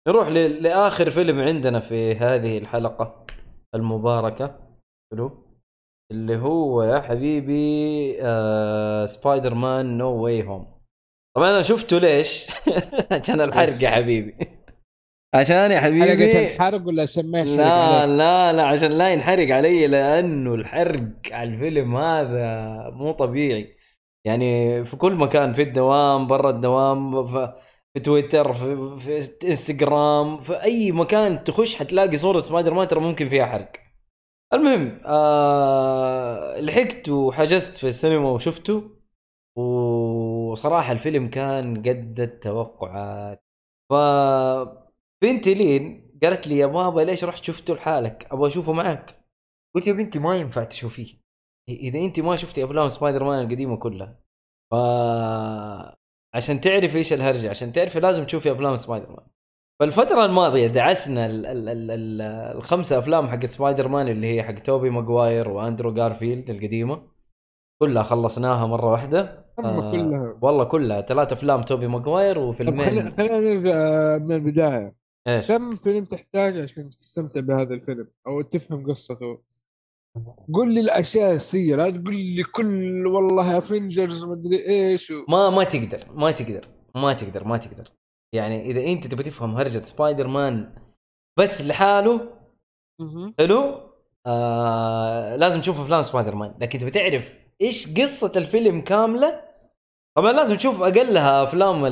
نروح ل... لآخر فيلم عندنا في هذه الحلقة المباركة. حلو. اللي هو يا حبيبي آه... Spider-Man No Way Home طبعا أنا شفته ليش؟ عشان الحرق يا حبيبي. عشان يا حبيبي. الحرق ولا سميت لا؟ لا. لا عشان لا ينحرق علي لأنه الحرق على الفيلم هذا مو طبيعي. يعني في كل مكان في الدوام برا الدوام في, تويتر في, في إنستغرام في أي مكان تخش حتلاقي صورة سبايدر مان ترى ممكن فيها حرق. المهم آه لحقت وحجزت في السينما وشفته وصراحة الفيلم كان قد التوقعات ف بنتي لين قالت لي يا بابا ليش رحت شفته لحالك؟ أبغى أشوفه معك. قلت يا بنتي ما ينفع تشوفيه. إذا انت ما شفتي أفلام سبايدر مان القديمة كلها ف عشان تعرفي إيش الهرجة عشان تعرفي لازم تشوفي أفلام سبايدر مان. فالفترة الماضية دعسنا ال ال ال ال الخمسة أفلام حق سبايدر مان اللي هي حق توبي ماجواير وأندرو جارفيلد القديمة كلها خلصناها مرة واحدة كلها. والله كلها. ثلاث أفلام توبي ماجواير وفيلمين. خلينا نرجع آه، من البداية. إيش؟ كم فيلم تحتاج عشان تستمتع بهذا الفيلم؟ أو تفهم قصته؟ قل لي الاشياء الأساسية لا تقول لي كل والله Avengers مدري إيش و... ما ما تقدر ما تقدر ما تقدر ما تقدر. يعني إذا أنت تبي تفهم هرجة سبايدر مان بس لحاله. حلو؟ آه لازم تشوف أفلام سبايدر مان لكن تبي تعرف إيش قصة الفيلم كاملة؟ طبعا لازم تشوف اقلها أفلام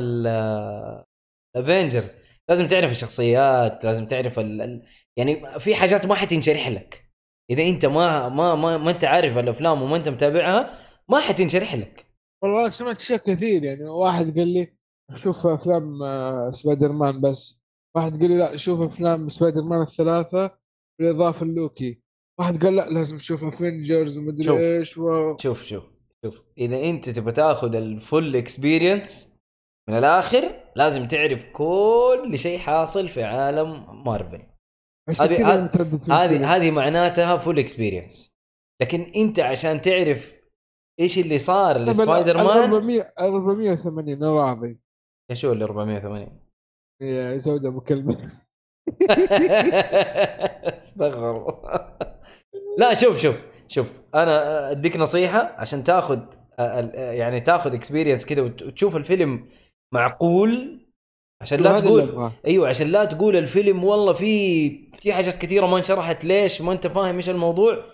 ال Avengers لازم تعرف الشخصيات لازم تعرف ال... ال... يعني في حاجات ما حتنشرح لك. إذا أنت ما ما ما, ما أنت عارف الأفلام وما أنت متابعها ما حتنشرح لك. والله سمعت اشياء كثير يعني واحد قال لي شوف أفلام آه، سبايدر مان بس. واحد قال لي لا شوف أفلام سبايدر مان الثلاثة بالإضافة لوكي واحد قال لا لازم تشوف Avengers. ومدري إيش و... شوف شوف. شوف إذا أنت تبغى تأخذ ال full experience من الآخر لازم تعرف كل شيء حاصل في عالم مارفل هذه- هذه-. هذه معناتها full experience لكن أنت عشان تعرف إيش اللي صار لسبايدر مان 400 ال 480 أنا راضي؟ إيش هو ال 480 يا زود أبو كلمه استغفر. لا شوف شوف. شوف أنا أديك نصيحة عشان تاخذ يعني تاخذ experience كذا وت- وتشوف الفيلم معقول عشان لا تقول. أيوه عشان لا تقول الفيلم والله في في حاجات كثيرة ما انشرحت ليش ما أنت فاهم إيش الموضوع؟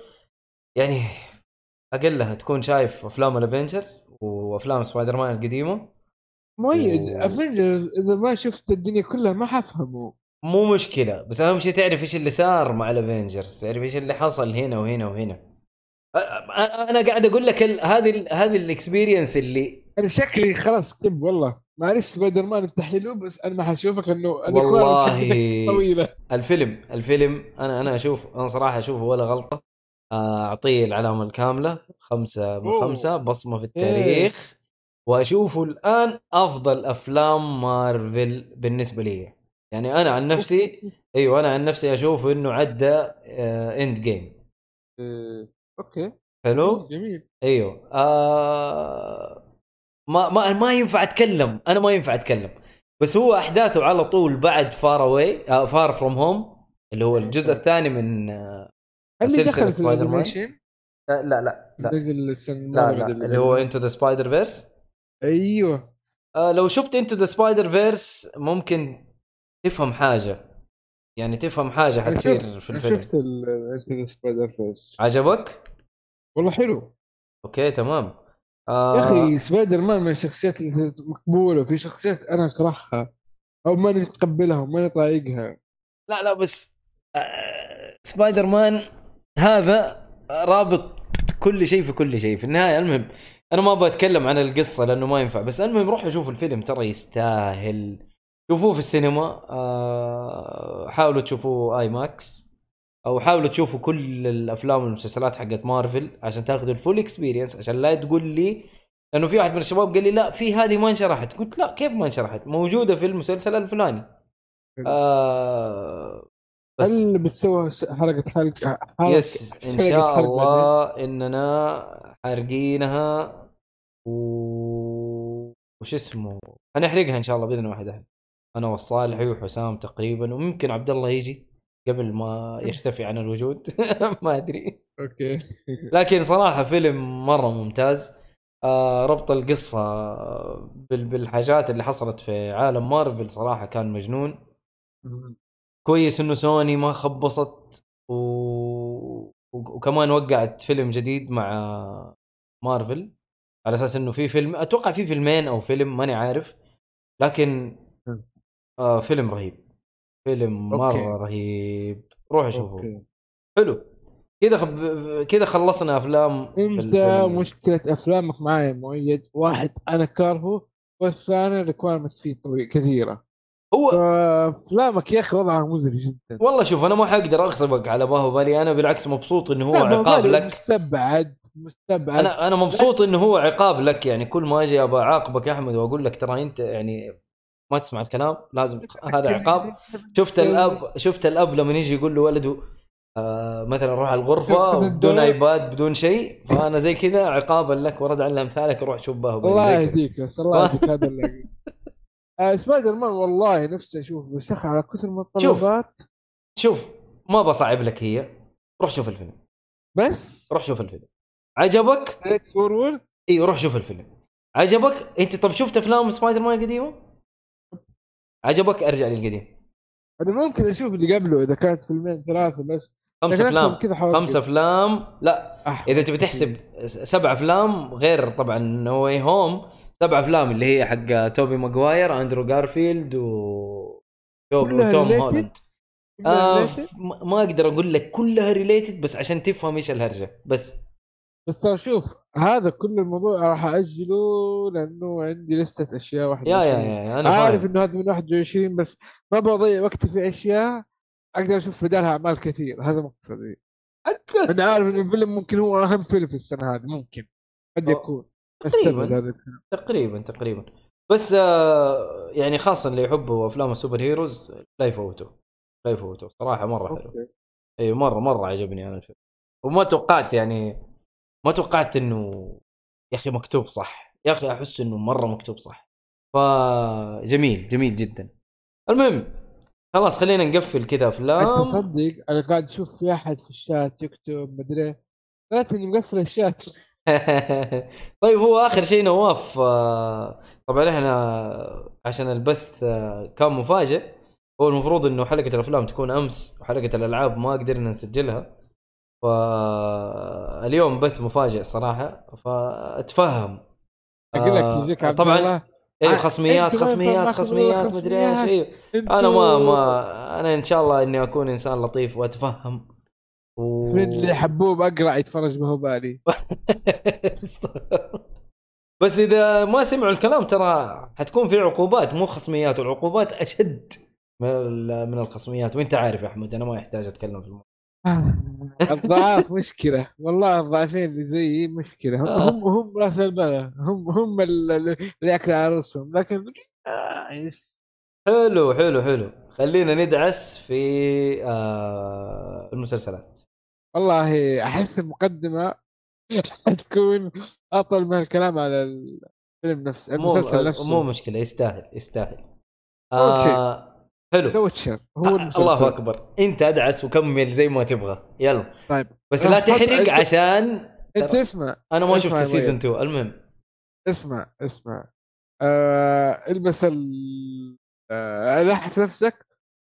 يعني أقلها تكون شايف أفلام ال Avengers وأفلام سبايدر مان القديمة. مؤيد و- Avengers إذا ما شفت الدنيا كلها ما حفهمه. مو مشكلة بس أهم شيء تعرف إيش اللي صار مع ال Avengers تعرف إيش اللي حصل هنا وهنا وهنا. أنا قاعد أقول لك هذه ال- هذه ال experience اللي أنا شكلي خلاص كتب والله. معلش سبايدر مان انت حلو بس أنا ما حشوفك لأنه أنا والله طويلة. الفيلم الفيلم أنا أنا أشوف أنا صراحة أشوفه ولا غلطة. آه، أعطيه العلامة الكاملة خمسة من أوه. خمسة بصمة في التاريخ. وأشوفه الآن أفضل أفلام مارفل بالنسبة لي. يعني أنا عن نفسي أيوه أنا عن نفسي أشوف إنه عدى آه Endgame إيه، okay. حلو؟ جميل. أيوه. آه ما ما ما ينفع أتكلم. أنا ما ينفع أتكلم. بس هو أحداثه على طول بعد Far Away Far From Home اللي هو الجزء الثاني من آه اللي دخل في؟ ال animation لا لا لا. السنة لا, الماضية لا اللي هو Into the Spider-Verse أيوه. آه لو شفت Into the Spider-Verse ممكن تفهم حاجة. يعني تفهم حاجة حتصير في الفيلم. شفت Spider-Verse عجبك؟ والله حلو. okay تمام. يا آه أخي سبايدر مان من الشخصيات اللي مقبولة. وفي شخصيات أنا أكرهها أو ماني متقبلها وماني طايقها. لا لا بس آه سبايدر مان هذا رابط كل شيء في كل شيء. في النهاية المهم أنا ما بتكلم عن القصة لأنه ما ينفع. بس المهم روحوا شوفوا الفيلم ترى يستاهل. شوفوه في السينما آه حاولوا تشوفوه IMAX أو حاولوا تشوفوا كل الأفلام والمسلسلات حقت مارفل عشان تاخذوا ال full experience عشان لا تقول لي لأنه في واحد من الشباب قال لي لا في هذه ما انشرحت. قلت لا كيف ما انشرحت؟ موجودة في المسلسل الفلاني. آه بس هل بتسوي حلقة حلقة حلقة yes إن حلقة شاء حلقة الله إننا حارقينها و وش اسمه؟ حنحرقها إن شاء الله بإذن واحد احد أنا والصالحي وحسام تقريبا وممكن عبد الله يجي قبل ما يختفي عن الوجود. ما أدري. okay. لكن صراحة فيلم مرة ممتاز. آه ربط القصة بال- بالحاجات اللي حصلت في عالم مارفل صراحة كان مجنون. كويس إنه سوني ما خبصت. و- وكمان وقعت فيلم جديد مع مارفل. على أساس إنه في فيلم أتوقع في فيلمين أو فيلم ماني عارف. لكن آه فيلم رهيب. فيلم مرة okay. رهيب روحوا okay. حلو. كذا خب... كذا خلصنا أفلام أنت مشكلة أفلامك معايا مؤيد. واحد أنا كارهه والثاني requirement فيه طويل كثيرة. هو فأفلامك يا أخي وضعها مزري جدا. والله شوف أنا ما حقدر أغصبك على باهو بالي. أنا بالعكس مبسوط إنه هو عقاب لك. مستبعد مستبعد. أنا أنا مبسوط إنه هو عقاب لك. يعني كل ما أجي ابى أعاقبك يا أحمد وأقول لك ترى أنت يعني ما تسمع الكلام لازم هذا عقاب. شفت الاب شفت الأب لما يجي يقول له ولده آه مثلا روح الغرفة من بدون. iPad بدون شيء. فأنا زي كذا عقابا لك ورد على امثالك روح شوف باهو الله. يهديك بس الله يهديك هذا اللي آه سبايدر مان والله نفسي أشوف بس أخي على كثر من الطلبات. شوف ما بصعب لك هي. روح شوف الفيلم. بس؟ روح شوف الفيلم. عجبك؟ forward أيوه روح شوف الفيلم. عجبك؟ أنت طب شفت أفلام سبايدر مان القديمة؟ عجبك أرجع للقديم؟ أنا ممكن أشوف اللي قبله إذا كانت فيلمين ثلاثة بس. خمس أفلام. خمس أفلام؟ لا. أح- إذا تبي تحسب سبع أفلام غير طبعا No Way Home سبع أفلام اللي هي حق توبي ماجواير أندرو جارفيلد و related؟ هولاند. آه ما أقدر أقول لك كلها related بس عشان تفهم إيش الهرجة. بس بس شوف هذا كل الموضوع راح أجله لأنه عندي لستة أشياء واحدة يا يا يا أنا عارف إنه هذا من 21 بس ما بضيع وقتي في أشياء أقدر أشوف بدالها أعمال كثير. هذا مقصدي. أنا عارف ان الفيلم ممكن هو أهم فيلم في السنة هذه ممكن. قد يكون. تقريباً. تقريبا تقريبا. بس آه يعني خاصه اللي يحبوا أفلام السوبر هيروز لا يفوتوا. لا يفوتوا. صراحة مرة حلو. اي مرة مرة عجبني أنا الفيلم. وما توقعت يعني ما توقعت انه يا أخي مكتوب صح. يا أخي أحس إنه مرة مكتوب صح. فجميل جميل جدا. المهم خلاص خلينا نقفل كذا افلام تصدق أنا قاعد أشوف في أحد في الشات يكتب مدري قالت إني مقفل الشات. طيب هو آخر شيء نواف آه، طبعا إحنا عشان البث آه، كان مفاجئ. هو المفروض إنه حلقة الأفلام تكون أمس وحلقة الألعاب ما قدرنا نسجلها. فاليوم بث مفاجئ صراحة فأتفهم. أقول لك آه، يجيك عبد طبعا اي خصميات ما خصميات خصميات مدري إيش. أيوه أنتوا أنا ما ما أنا إن شاء الله إني أكون إنسان لطيف وأتفهم. و... فريندلي حبوب أقرأ يتفرج به بالي بس إذا ما سمعوا الكلام ترى حتكون في عقوبات مو خصميات والعقوبات أشد من من الخصميات. وأنت عارف يا أحمد أنا ما يحتاج أتكلم في الموضوع. الضعاف مشكلة. والله الضعيفين اللي زيي مشكلة. هم آه. هم, هم رأس البلد هم هم ال- ال- اللي ياكلوا على رأسهم. لكن آه يس. حلو حلو حلو. خلينا ندعس في آه المسلسلات. والله أحس المقدمة حتكون أطول من الكلام على الفيلم نفسه مو المسلسل نفسه. مو مشكلة يستاهل يستاهل. آه حلو. ذا ويتشر هو آه، المسلسل. الله أكبر. أنت أدعس وكمل زي ما تبغى. يلا. طيب. بس لا تحرق أنت- عشان أنت اسمع. أنا ما شفت مؤيد. 2 المهم. اسمع اسمع. آه البس ال آه لحف نفسك.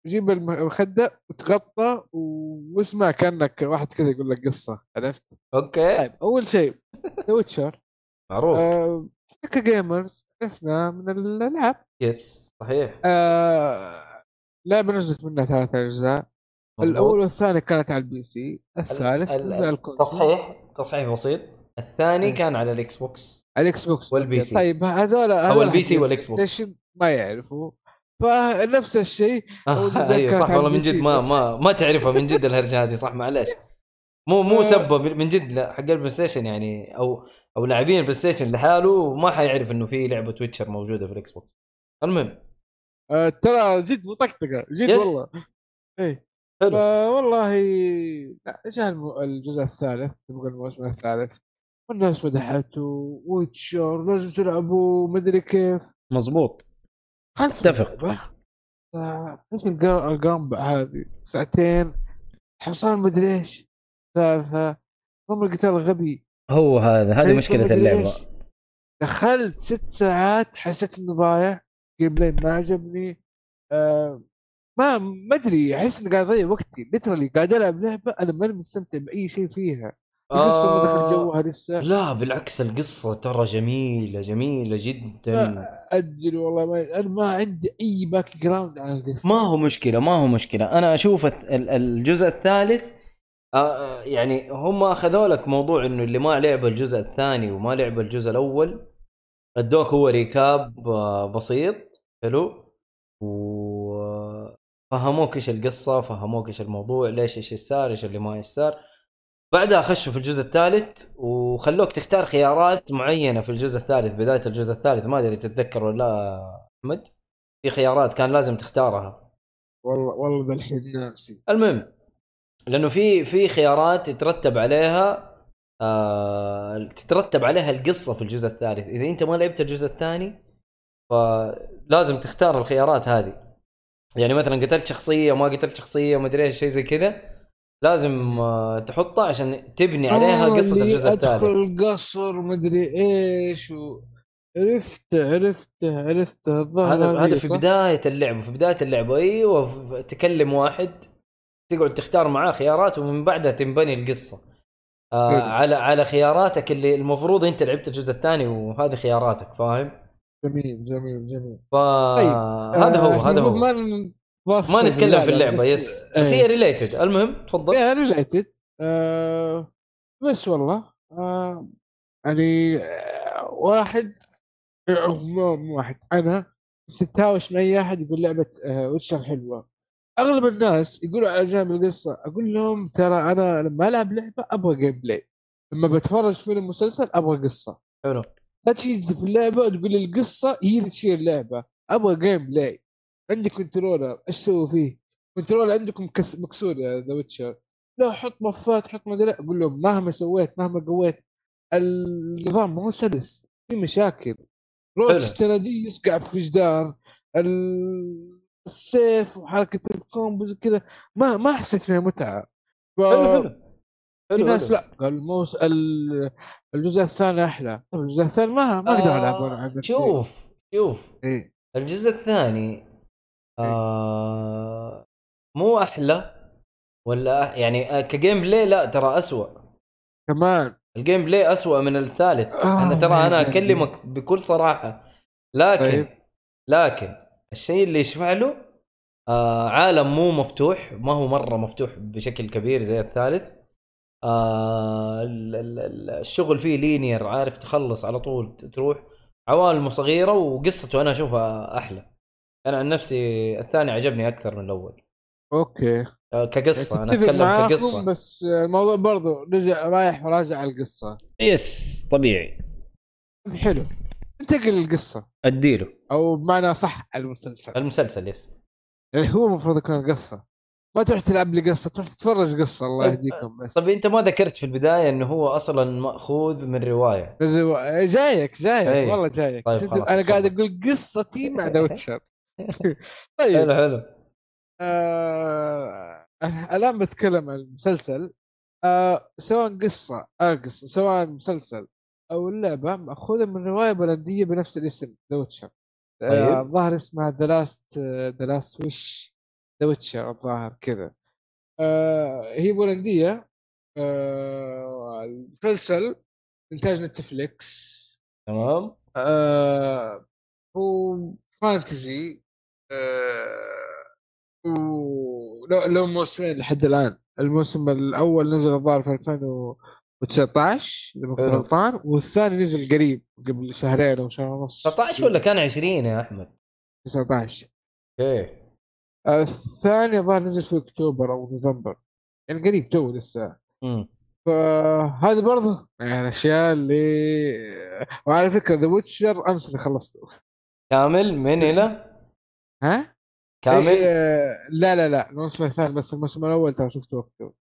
جيب الم- المخدة وتغطى واسمع كأنك واحد كذا يقول لك قصة. عرفت؟ okay. طيب أول شيء ذا ويتشر معروف. آه ك gamers عرفنا من الألعاب. yes صحيح. آه لعبة نزلت منها ثلاث أجزاء. الأول والثاني كانت على ال PC الثالث ال- على ال console تصحيح تصحيح بسيط الثاني إيه. كان على ال Xbox على ال Xbox وال PC. طيب هذول هذول ال PC حقين وال Xbox. ما يعرفوا فنفس الشيء آه أيوه صح والله من جد ما. ما ما تعرفها من جد الهرجة هذه صح معلش مو مو آه. سبه من جد لا حق ال PlayStation يعني أو أو لاعبين ال PlayStation لحاله ما حيعرف إنه في لعبة ويتشر موجودة في ال Xbox المهم آه ترى جد مطقطقه جد yes. والله. حلو. والله جاء الجزء الثالث تبغى الموسم الثالث؟ والناس مدحته ويتشر لازم تلعبوا مدري كيف. مضبوط. خلص اتفق. إيش القرنبع هذه؟ ساعتين. حصان مدري إيش. ثالثة. نظام القتال غبي هو هذا هذه مشكلة اللعبة. دخلت ست ساعات حسيت إنه ضايع. gameplay ما عجبني آه ما ما أدري أحس إني قاعد أضيع وقتي literally قاعد ألعب لعبة أنا ماني مستمتع بأي شيء فيها. القصة ما دخل جوها لسه. آه، لا بالعكس القصة ترى جميلة جميلة جدا. أجل والله ما أنا ما عندي أي background على القصة ما هو مشكلة ما هو مشكلة. أنا أشوف الجزء الثالث آه، يعني هم أخذوا لك موضوع إنه اللي ما لعب الجزء الثاني وما لعب الجزء الأول أدوك هو recap آه، بسيط. حلو؟ وفهموك إيش القصة فهموك إيش الموضوع ليش إيش صار إيش اللي ما إيش صار بعدها خشوا في الجزء الثالث وخلوك تختار خيارات معينة في الجزء الثالث بداية الجزء الثالث ما أدري تتذكر ولا لا أحمد. في خيارات كان لازم تختارها. والله والله ذا الحين ناسي المهم لأنه في في خيارات يترتب عليها آه تترتب عليها القصة في الجزء الثالث. إذا أنت ما لعبت الجزء الثاني فلازم تختار الخيارات هذه يعني مثلا قتلت شخصية ما قتلت شخصية ما أدري إيش شيء زي كذا لازم آه تحطها عشان تبني عليها آه، قصة الجزء الثالث أدخل القصر مدري إيش و... عرفت عرفت عرفت الظاهر هذا هذا في؟ بداية اللعبة في بداية اللعبة أيوه تكلم واحد تقعد تختار معاه خيارات ومن بعدها تنبني القصة آه. على على خياراتك اللي المفروض أنت لعبت الجزء الثاني وهذه خياراتك فاهم؟ جميل جميل جميل. فهذا طيب. هو آه، هذا هو. ما ما نتكلم في اللعبة بس- yes. بس إيه. هي related المهم تفضل. يا related آه بس والله آه يعني آه واحد آه، واحد. أنا تتهاوش مع أي أحد يقول لعبة آه Witcher حلوة. أغلب الناس يقولوا على جانب القصة أقول لهم ترى أنا لما ألعب لعبة أبغى gameplay لما بتفرج فيلم مسلسل أبغى قصة. حلو. لا تيجي في اللعبة وتقول لي القصة هي اللي تشيل اللعبة. أبغى gameplay عندي controller إيش أسوي فيه؟ كنترولر عندكم مكس- مكسور يا ذا ويتشر لا حط بفات حط ما أدري أقول لهم مهما سويت مهما قويت النظام ما هو سلس في مشاكل. روتش تنادي يسقع في جدار ال- السيف وحركة الكومبوز وكذا. ما ما حسيت فيها متعة. ف- حلو حلو في ناس. لا. قال الموس ال- الجزء الثاني أحلى. طب الجزء الثاني ما ما أقدر ألعب وأنا عن آه نفسي. شوف شوف. إيه. الجزء الثاني آه مو أحلى ولا يعني آه، ك gameplay لا ترى أسوأ. كمان. ال gameplay أسوأ من الثالث. آه، أنا ترى أنا أكلمك بكل صراحة. لكن طيب. لكن الشيء اللي يشفع له آه عالم مو مفتوح. ما هو مرة مفتوح بشكل كبير زي الثالث. آه ال- ال- ال- الشغل فيه linear عارف تخلص على طول تروح. عوالمه صغيرة وقصته أنا أشوفها أحلى. أنا عن نفسي الثاني عجبني أكثر من الأول. okay. آه كقصة أنا اتفق أتكلم كقصة. بس الموضوع برضو رجع رايح وراجع على القصة. yes طبيعي. حلو. انتقل للقصة. أديله. أو بمعنى صح المسلسل. المسلسل yes. يعني هو المفروض يكون قصه ما تروح تلعب لي قصه تروح تتفرج قصة الله طيب، يهديكم بس. طب أنت ما ذكرت في البداية إنه هو أصلا مأخوذ من رواية. الروا... جايك جايك أي. والله جايك. طيب خلاص، أنا قاعد. أقول قصتي مع The Witcher. طيب. حلو حلو. آه... الآن بتكلم عن المسلسل. آه... سواء قصة آه قصة سواء مسلسل أو اللعبة مأخوذة من رواية بولنديه بنفس الاسم The Witcher. طيب. الظاهر اسمها The Last The Last Wish The Witcher الظاهر كذا. آه... هي بولندية. آه... المسلسل إنتاج Netflix. تمام. آه هو fantasy آه ولو له موسمين لحد الآن. الموسم الأول نزل الظاهر في 2019 إذا ما كنت. غلطان. والثاني نزل قريب قبل شهرين أو شهر ونص. 19 ولا كان 20 يا أحمد؟ 19 okay آه الثاني الظاهر نزل في أكتوبر أو نوفمبر. يعني قريب تو لسه. امم فهذه برضه يعني الأشياء اللي وعلى فكرة The Witcher أمس اللي خلصته. كامل؟ من إلى؟ ها؟ كامل؟ إيه لا لا لا الموسم الثاني بس الموسم الأول ترى شفته وقته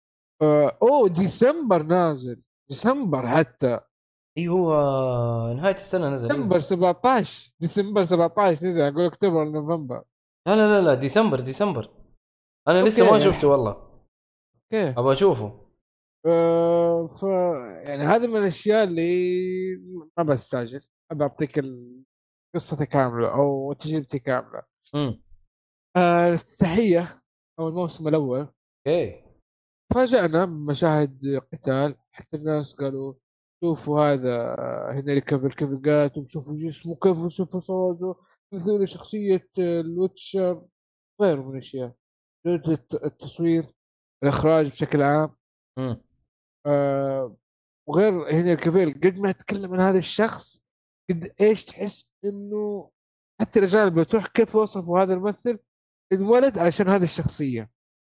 آه، أوه ديسمبر نازل. ديسمبر حتى. اي هو نهاية السنة نزل. ديسمبر أيوه. 17 ديسمبر 17 نزل أقول أكتوبر نوفمبر. لا لا لا لا ديسمبر ديسمبر. أنا okay. لسه ما شفته والله. okay. أبغى أشوفه. آه ف يعني هذه من الأشياء اللي ما بستعجل. ابى أعطيك قصتي كاملة أو تجربتي كاملة. امم آه الافتتاحيه أو الموسم الأول. okay. فاجأنا بمشاهد قتال. حتى الناس قالوا شوفوا هذا هنري كافيل كيف قاتل شوفوا جسمه كيف شوفوا صوته. مثل شخصية ال Witcher غيره من الأشياء. جودة الت- التصوير الإخراج بشكل عام. آه وغير هنري كافيل قد ما تكلم عن هذا الشخص قد إيش تحس إنه حتى الأجانب لو تروح كيف وصفوا هذا الممثل انولد علشان هذه الشخصية.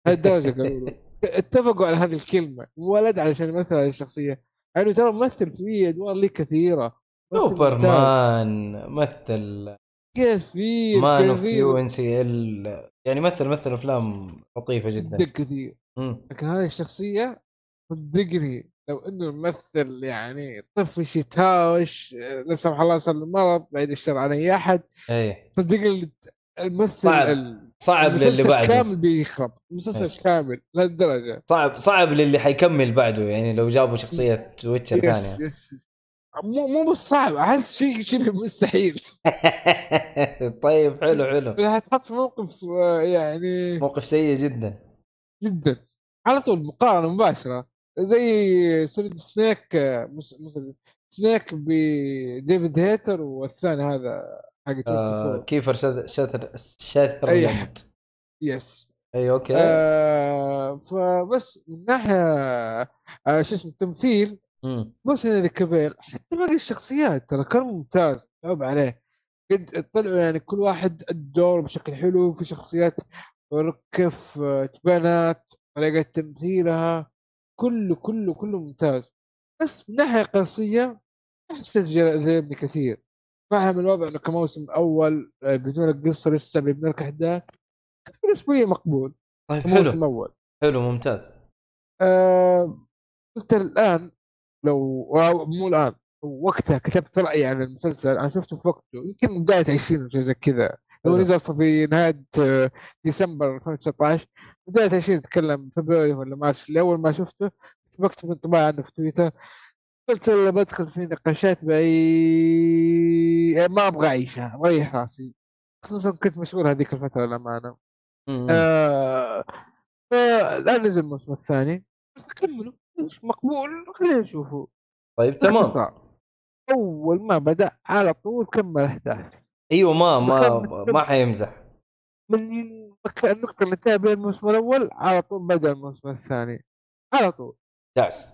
هذه الدرجة قالوا له. اتفقوا على هذه الكلمة ولد علشان يمثل هذه الشخصية. يعني ترى ممثل في أدوار لي كثيرة. ممثل سوبر ممتاز. مان مثل كثير اوف كثير. إن سي إل. يعني مثل مثل أفلام لطيفة جدا. كثير. مم. لكن هذه الشخصية صدقني لو إنه الممثل يعني طفش يتهاوش لا سمح الله صار له مرض بعيد الشر عن أي أحد إيه. صدقني الممثل صعب. ال- صعب للي المسلسل بعده. كامل بيخرب. المسلسل. كامل لهالدرجة. صعب صعب للي حيكمل بعده يعني لو جابوا شخصية Witcher yes ثانية yes. مو مو بس صعب أحس شيء شبه مستحيل. طيب حلو حلو. هتحط في موقف آه، يعني موقف سيء جدا. جدا. على طول مقارنة مباشرة. زي سوليد سنيك آه، مس... مس... سنيك بديفيد هيتر والثاني هذا حق آه 24 كيفر سذرلاند. yes أي okay. آه فبس من ناحية آه شو اسمه التمثيل بس هنري كافيل حتى باقي الشخصيات ترى كان ممتاز. لعب عليه. قد طلعوا يعني كل واحد الدور بشكل حلو. في شخصيات كيف آه، تبنت طريقة تمثيلها. كله كله كله ممتاز. بس من ناحية قصية حسيت ذهبني كثير. فاهم الوضع إنه كموسم أول آه، بدون القصة لسه بيبنوا لك احداث كان بالنسبة لي مقبول. طيب حلو. أول. حلو ممتاز. آه، قلت الآن لو مو الآن وقتها كتبت رأيي عن المسلسل أنا شفته في وقته يمكن بداية 20 شيء زي كذا. هو. نزل في نهاية آه، ديسمبر 2019 بداية 20 أتكلم فبراير ولا مارس اللي اول ما شفته بكتب انطباع عنه في تويتر. قلت لا بدخل في نقاشات باي ما أبغى أعيشها اريح راسي. خصوصا كنت مشغول هذيك الفترة للأمانة. آه فالان نزل الموسم الثاني. كملوا مش مقبول خلينا نشوفه. طيب تمام. أول ما بدأ على طول كمل احداث أيوه ما ما ما حيمزح من النقطة اللي انتهى الموسم الأول على طول بدأ الموسم الثاني. على طول. دعس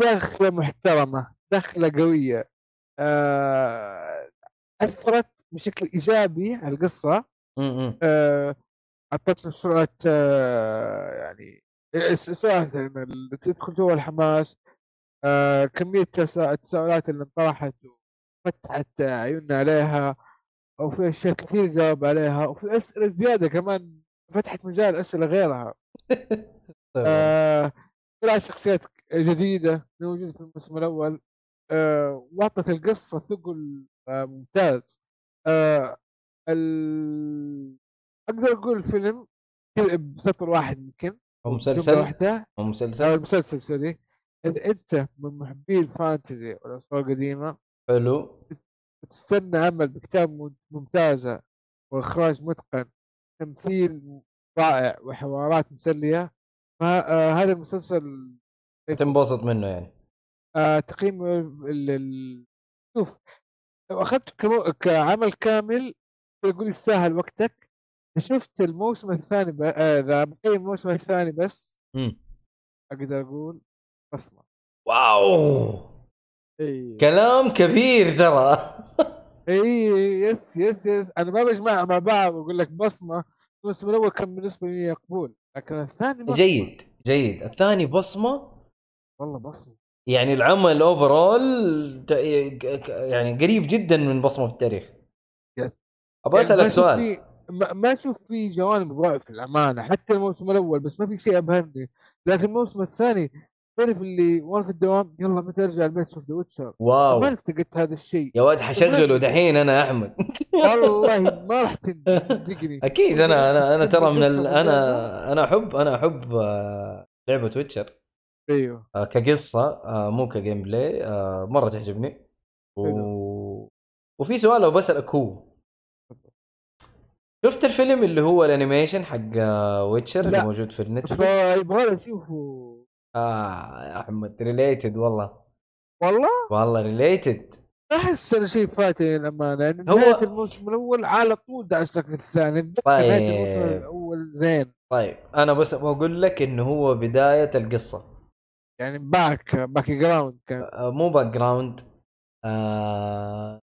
دخلة محترمة دخلة قوية. آه، أثرت بشكل إيجابي على القصة. آه، اعطتنا سرعة آه، يعني إن تدخل جوا الحماس. آه، كمية التسا- التساؤلات اللي انطرحت وفتحت عيوننا عليها وفي أشياء كثير جاوب عليها وفي أسئلة زيادة كمان فتحت مجال أسئلة غيرها. آه، طلعت شخصيات جديدة موجوده في الموسم الأول. آه، واعطت القصة ثقل آه، ممتاز. آه، ال... أقدر أقول الفيلم بسطر واحد يمكن. هو جملة مسلسل؟ واحدة. هو أو مسلسل المسلسل سوري. إذا أنت من محبي الفانتزي والاسرار القديمة حلو. وتستنى امل بكتاب مم- ممتازة وإخراج متقن تمثيل رائع وحوارات مسلية فهذا المسلسل تنبسط منه يعني. آه تقييم ال- شوف لو اخذته. كعمل كامل أقول يستاهل وقتك. شفت الموسم الثاني ب... آه، إذا بقيم الموسم الثاني بس مم. أقدر أقول بصمة. wow. إي. كلام كبير ترى. إي yes yes yes. أنا ما بجمع مع بعض وأقول لك بصمة الموسم الأول كان بالنسبة لي مقبول. لكن الثاني بصمة. جيد جيد. الثاني بصمة؟ والله بصمة. يعني العمل overall يعني قريب جدا من بصمة في التاريخ. أبغى يعني أسألك سؤال. ما ما أشوف في جوانب ضعف الأمانة حتى الموسم الأول بس ما في شيء أبهرني. لكن الموسم الثاني تعرف اللي وأنا في الدوام يلا متى ارجع البيت أشوف The Witcher wow. ما افتقدت هذا الشيء. يا ولد حشغله دحين أنا أحمد. والله ما راح تصدقني أكيد أنا أنا أنا ترى من ال... أنا. أنا احب أنا أحب آه، لعبة Witcher أيوه. آه، كقصة آه، مو ك gameplay مرة تعجبني. و... وفي سؤال لو بسألك هو شفت الفيلم اللي هو ال animation حق Witcher اللي. موجود في ال Netflix فيبغى له أشوفه. آه يا أحمد related والله. والله؟ والله related أحس أنا شيء فاتني الامانه يعني هو- نهايه الموسم الأول على طول داعس لك في الثاني اتذكر طيب. نهايه الموسم الأول زين. طيب أنا بس بقول لك إنه هو بداية القصة. يعني back background كان. آه، مو background آه...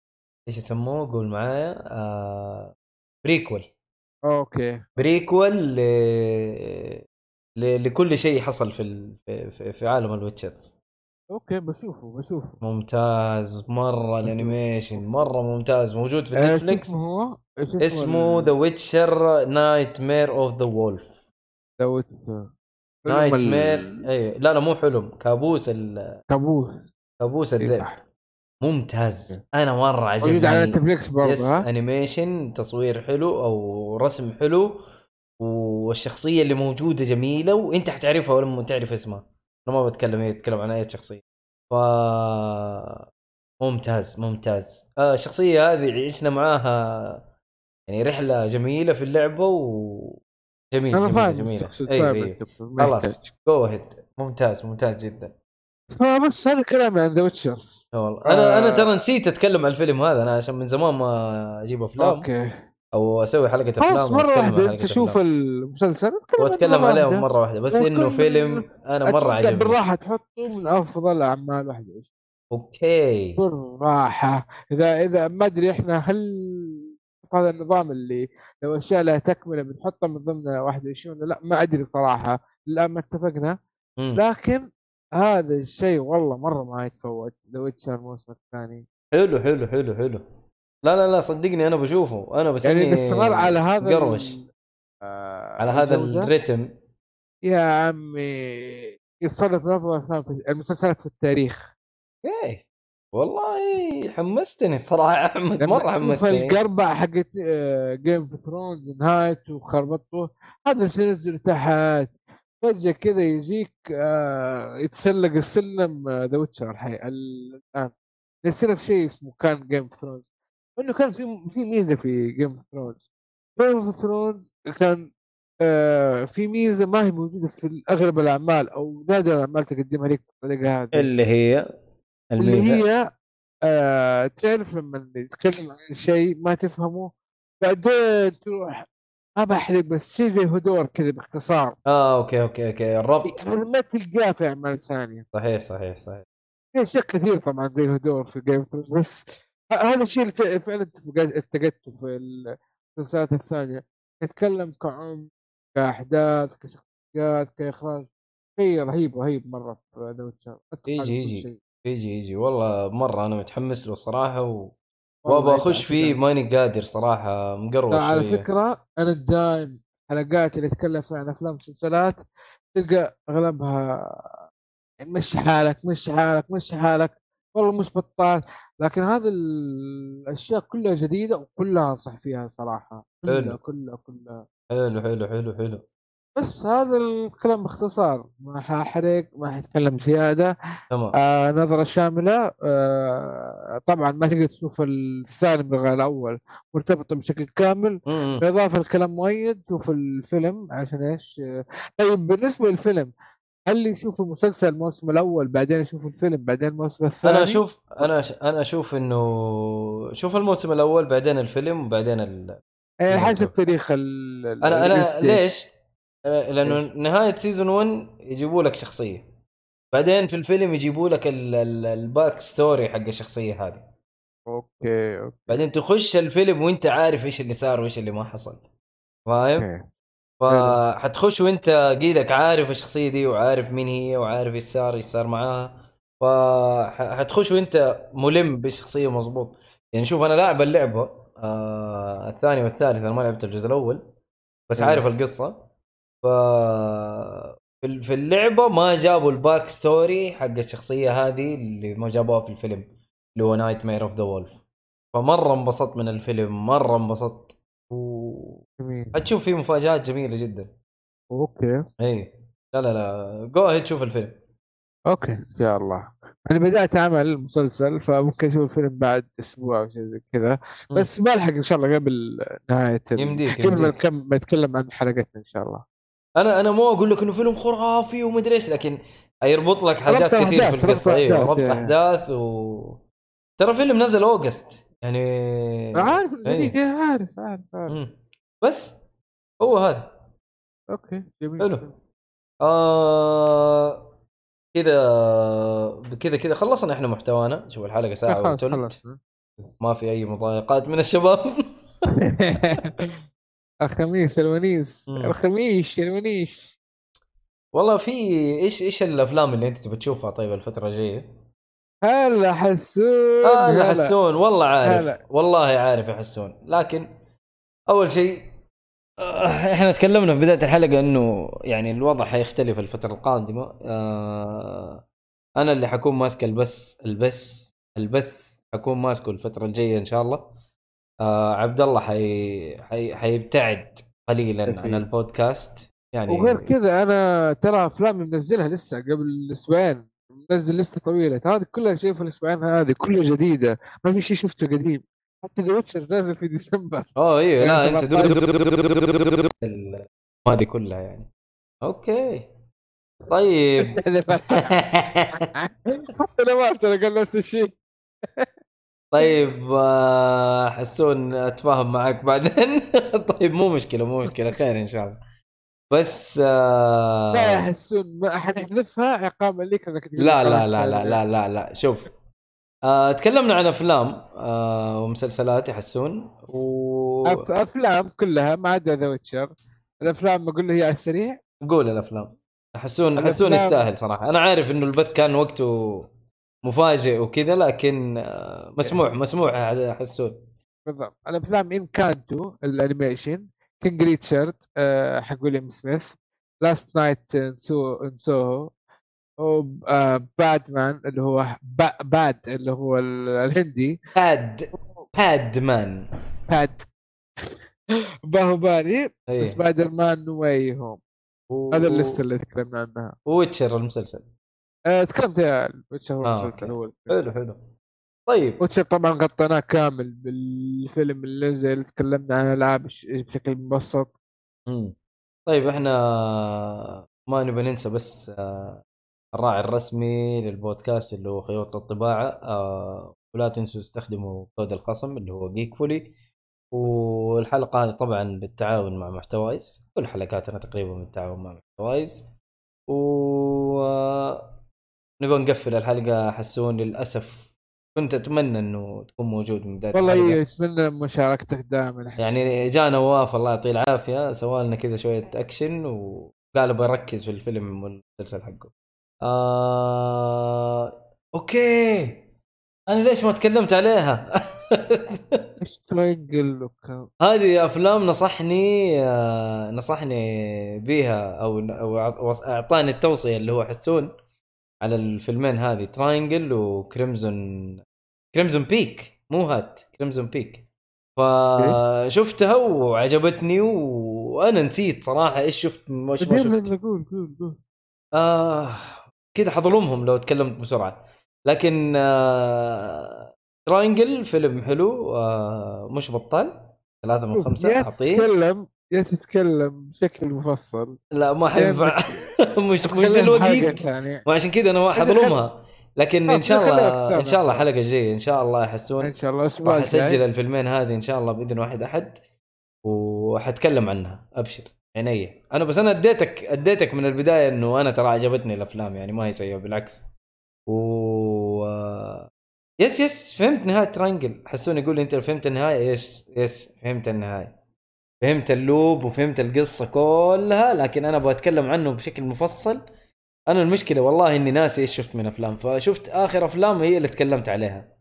إيش يسموه؟ قول معايا. آه... prequel okay. prequel ل... ل... لكل شيء حصل في ال... في, في, عالم ال Witchers okay بشوفه بشوفه. ممتاز. مرة ال animation مرة ممتاز. موجود في آه، Netflix اسمه هو؟ اسمه The Witcher Nightmare of the Wolf The Witcher Nightmare اي لا لا مو حلم. كابوس ال... كابوس. كابوس إي الذئب. ممتاز. أنا مرة عجبني. موجود على Netflix برضه ها؟ animation تصوير حلو أو رسم حلو والشخصية اللي موجودة جميلة وأنت حتعرفها لما تعرف اسمها. أنا ما بتكلم هي تتكلم عن أي شخصية. ف ممتاز ممتاز. آه الشخصية هذه عشنا معاها يعني رحلة جميلة في اللعبة و جميل أنا فاهم. إيش تقصد ما خلاص جو ممتاز ممتاز جدا. فبس هذا كلامي عن The Witcher والله. أنا أنا آه. ترى نسيت أتكلم عن الفيلم هذا. أنا عشان من زمان ما أجيب أفلام. okay. أو أسوي حلقة أفلام خلاص مرة واحدة. تشوف. المسلسل وأتكلم مرة عليهم واحدة. مرة واحدة. بس وكل- انه فيلم أنا مرة عجبني. بالراحة تحطه من أفضل أعمال واحدة okay. بالراحة. اذا إذا ما أدري إحنا هل هذا النظام اللي لو أشياء لها تكملة بنحطها من ضمن 21 ولا لا؟ ما أدري صراحة. لا ما اتفقنا. لكن هذا الشيء والله مرة ما يتفوت The Witcher الموسم الثاني. حلو حلو حلو حلو. لا لا لا صدقني أنا بشوفه. أنا بس يعني الاستمرار على هذا قروش آه، على هذا ال rhythm. يا عمي يتصنف من افضل المسلسلات في التاريخ. إيه والله حمستني صراحة أحمد مرة حمستني. القربع حقت Game of Thrones نهايته وخربطته هذا تنزل تحت. فجأة كذا يجيك آه، يتسلق السلم The Witcher الحقيقة الآن. يصير في شيء اسمه كان Game of Thrones إنه كان في في ميزة في Game of Thrones Game of Thrones كان آه في ميزة ما هي موجودة في أغلب الأعمال أو نادر الأعمال تقدمها لك بالطريقة هذه. اللي هي اللي الميزة. هي آه تعرف لما يتكلم عن شيء ما تفهمه بعدين تروح ما بحرق بس شيء زي Hodor كذا باختصار. آه okay okay okay. الربط. يعني ما تلقاه في اعمال ثانية. صحيح صحيح صحيح. في أشياء كثير طبعا زي ال Hodor في Game بس هذا الشيء اللي فعلا افتقد- افتقدته في المسلسلات الثانية. نتكلم كعمق كأحداث كشخصيات كإخراج. شيء رهيب رهيب مرة في The Witcher يجي يجي. يجي يجي. والله مرة أنا متحمس له صراحة و... وابغى اخش فيه. ماني قادر صراحة مقروش على شوية. فكرة أنا دائم حلقات اللي أتكلم فيها عن أفلام ومسلسلات تلقى أغلبها مش حالك مش حالك مش حالك والله مش بطال لكن هذه الأشياء كلها جديدة وكلها أنصح فيها صراحة كلها حلو. كلها كلها حلو حلو حلو حلو بس هذا الكلام باختصار ما حاحرق ما حتكلم زيادة تمام آه نظرة شاملة آه طبعا ما تقدر تشوف الثاني من غير الأول مرتبطة بشكل كامل م-م. بالإضافة لكلام مؤيد شوف الفيلم عشان إيش آه، طيب بالنسبة للفيلم هل يشوف المسلسل الموسم الأول بعدين يشوف الفيلم بعدين الموسم الثاني أنا أشوف أنا ش... أنا أشوف إنه شوف الموسم الأول بعدين الفيلم وبعدين ال... season حسب 2. تاريخ ال أنا أنا. ليش؟ لأنه ليش؟ نهاية season 1 يجيبوا لك شخصية. بعدين في الفيلم يجيبوا لك ال... ال... ال backstory حق الشخصية هذه. okay okay. بعدين تخش الفيلم وانت عارف إيش اللي صار وإيش اللي ما حصل. فاهم؟ فحتخش وانت قيدك عارف الشخصية دي وعارف مين هي وعارف إيش صار إيش صار معاها. فحتخش وانت ملم بالشخصية مظبوط. يعني شوف أنا لاعب اللعبة آه الثاني والثالث أنا ما لعبت الجزء الأول بس حلو. عارف القصة. ف في ال- في اللعبة ما جابوا ال backstory حق الشخصية هذه اللي ما جابوها في الفيلم اللي هو Nightmare of the Wolf فمرة انبسطت من الفيلم مرة انبسطت. جميل. وحتشوف فيه مفاجآت جميلة جدا. okay. اي لا لا لا. go ahead شوف الفيلم. أوكي ان شاء الله. أنا بدأت أعمل مسلسل فممكن أشوف الفيلم بعد أسبوع أو شيء زي كذا. بس بلحق إن شاء الله قبل نهاية يمديك قبل ما نتكلم عن حلقتنا إن شاء الله. أنا أنا مو أقول لك إنه فيلم خرافي ومدري إيش لكن يربط لك حاجات كثير في القصة ربط أيوه أحداث، ربط يعني. أحداث و ترى فيلم نزل أوغست يعني عارف إيه. الجديد إيه، عارف عارف عارف مم. بس هو هذا okay جميل حلو. آه كذا كذا كذا خلصنا إحنا محتوانا شوف الحلقة ساعة وثلث خلاص ما في أي مضايقات من الشباب الخميس الونيس مم. الخميس الونيس والله في إيش إيش الأفلام اللي أنت تبي تشوفها طيب الفترة الجاية؟ هلا حسون هلا. حسون والله عارف هلا. والله عارف يا حسون لكن أول شيء آه، إحنا تكلمنا في بداية الحلقة إنه يعني الوضع حيختلف الفترة القادمة آه، أنا اللي حكون ماسك البث البث البث حكون ماسكه الفترة الجاية إن شاء الله آه عبد الله حي... حي... حيبتعد قليلا أكيد. عن البودكاست. يعني وغير كذا أنا ترى افلامي منزلها لسه قبل أسبوعين منزل لسه طويلة. هذه كلها شيء في الأسبوعين هذه كلها جديدة. ما في شيء شفته قديم. حتى The Witcher نازل في ديسمبر. أوه أيوه لا أنت هذه دو... كلها يعني. okay. طيب. حتى لو ما قال نفس الشيء. طيب آه، حسون أتفاهم معك بعدين. طيب مو مشكلة مو مشكلة خير إن شاء الله. بس آه، لا يحسون ما حنحذفها عقابا لك إنك لا لا لا لا. لا لا لا شوف آه، تكلمنا عن أفلام آه، ومسلسلات يحسون و أف... أفلام كلها ما عدا The Witcher. الأفلام بقول له هي على السريع قول الأفلام. حسون حسون يستاهل صراحة. أنا عارف إنه البث كان وقته مفاجئ وكذا لكن آه، مسموح مسموح يا حسون. بالضبط. الافلام Encanto ال animation King Richard آه حق ويليام سميث Last Night in Soho Batman اللي هو با باد اللي هو ال- الهندي. باد باد مان باد باهوبالي إيه. Spider-Man No Way Home. هذا ال list اللي تكلمنا عنها. Witcher المسلسل. آه تكلمت يا Witcher هو آه، okay. هو حلو حلو. طيب. Witcher طبعا غطيناه كامل بالفيلم اللي نزل تكلمنا عن الألعاب بش- بشكل مبسط. مم. طيب إحنا ما نبي ننسى بس آه، الراعي الرسمي للبودكاست اللي هو خيوط الطباعة آه، ولا تنسوا تستخدموا كود الخصم اللي هو جيك فولي والحلقة هذه طبعا بالتعاون مع محتوايز كل حلقاتنا تقريبا بالتعاون مع محتوايز و آه، نبغى نقفل الحلقة حسون للأسف كنت أتمنى أنه تكون موجود من بداية والله. اتمنى مشاركتك دائما يعني جاء نواف الله يعطيه العافية سوى لنا كذا شوية أكشن وقال بركز في الفيلم والمسلسل حقه. آه... okay أنا ليش ما تكلمت عليها؟ إيش Triangle وك- هذه أفلام نصحني آه... نصحني بيها أو أعطاني التوصية اللي هو حسون على الفيلمين هذه Triangle و Crimson Crimson Peak مو هات Crimson Peak فشفتها وعجبتني وأنا نسيت صراحة إيش شفت ما شفت. قول قول قول. آه كذا حظلمهم لو تكلمت بسرعة. لكن آه Triangle فيلم حلو آه مش بطال ثلاثة من خمسة أعطيه تتكلم يا تتكلم بشكل مفصل. لا ما حينفع مش مش الوقت وعشان كذا أنا ما حظلمها لكن إن شاء الله إن شاء الله. الحلقة الجايه إن شاء الله يحسون. إن شاء الله الأسبوع راح أسجل الفيلمين هذه إن شاء الله بإذن واحد أحد وحتكلم عنها. أبشر. عيني. أنا بس أنا اديتك أديتك من البداية إنه أنا ترى عجبتني الأفلام يعني ما هي سيئة بالعكس. و yes yes فهمت نهاية Triangle حسون يقول لي أنت فهمت النهاية؟ yes yes فهمت النهاية. فهمت ال loop وفهمت القصة كلها لكن أنا أبغى أتكلم عنه بشكل مفصل. أنا المشكلة والله إني ناسي إيش شفت من أفلام فشفت آخر أفلام هي اللي تكلمت عليها.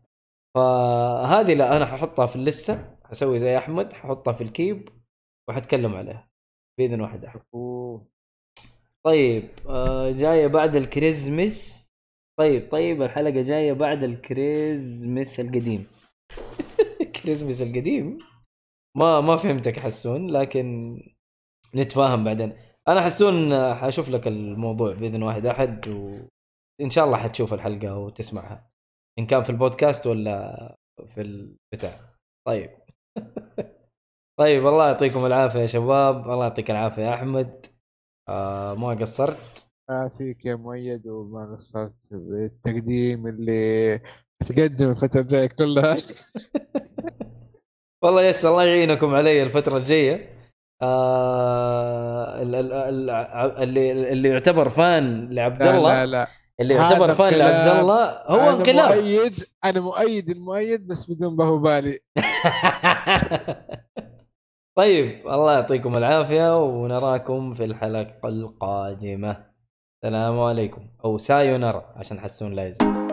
فهذه لا أنا ححطها في اللستة حسوي زي أحمد ححطها في الكيب وحتكلم عليها. بإذن واحد احد أوه. طيب آه جاية بعد الكريزمس. طيب طيب الحلقة جاية بعد الكريزمس القديم. كريزمس القديم؟ ما ما فهمتك حسون لكن نتفاهم بعدين. أنا حسون آه، حأشوف لك الموضوع بإذن واحد أحد وان شاء الله حتشوف الحلقة وتسمعها. إن كان في البودكاست ولا في البتاع. طيب. طيب الله يعطيكم العافية يا شباب. الله يعطيك العافية يا أحمد. آه ما قصرت؟ ما فيك يا مؤيد وما قصرت بالتقديم اللي تقدم الفترة الجاية كلها. والله يس الله يعينكم علي الفترة الجاية. آه ال- ال- ال- اللي اللي يعتبر فان لعبد الله لا لا. اللي يعتبر فان لعبد. الله هو أنا انقلاب. مؤيد أنا مؤيد المؤيد بس بدون باهوبالي طيب الله يعطيكم العافية ونراكم في الحلقة القادمة. السلام عليكم أو سايونارا عشان حسون لا يزعل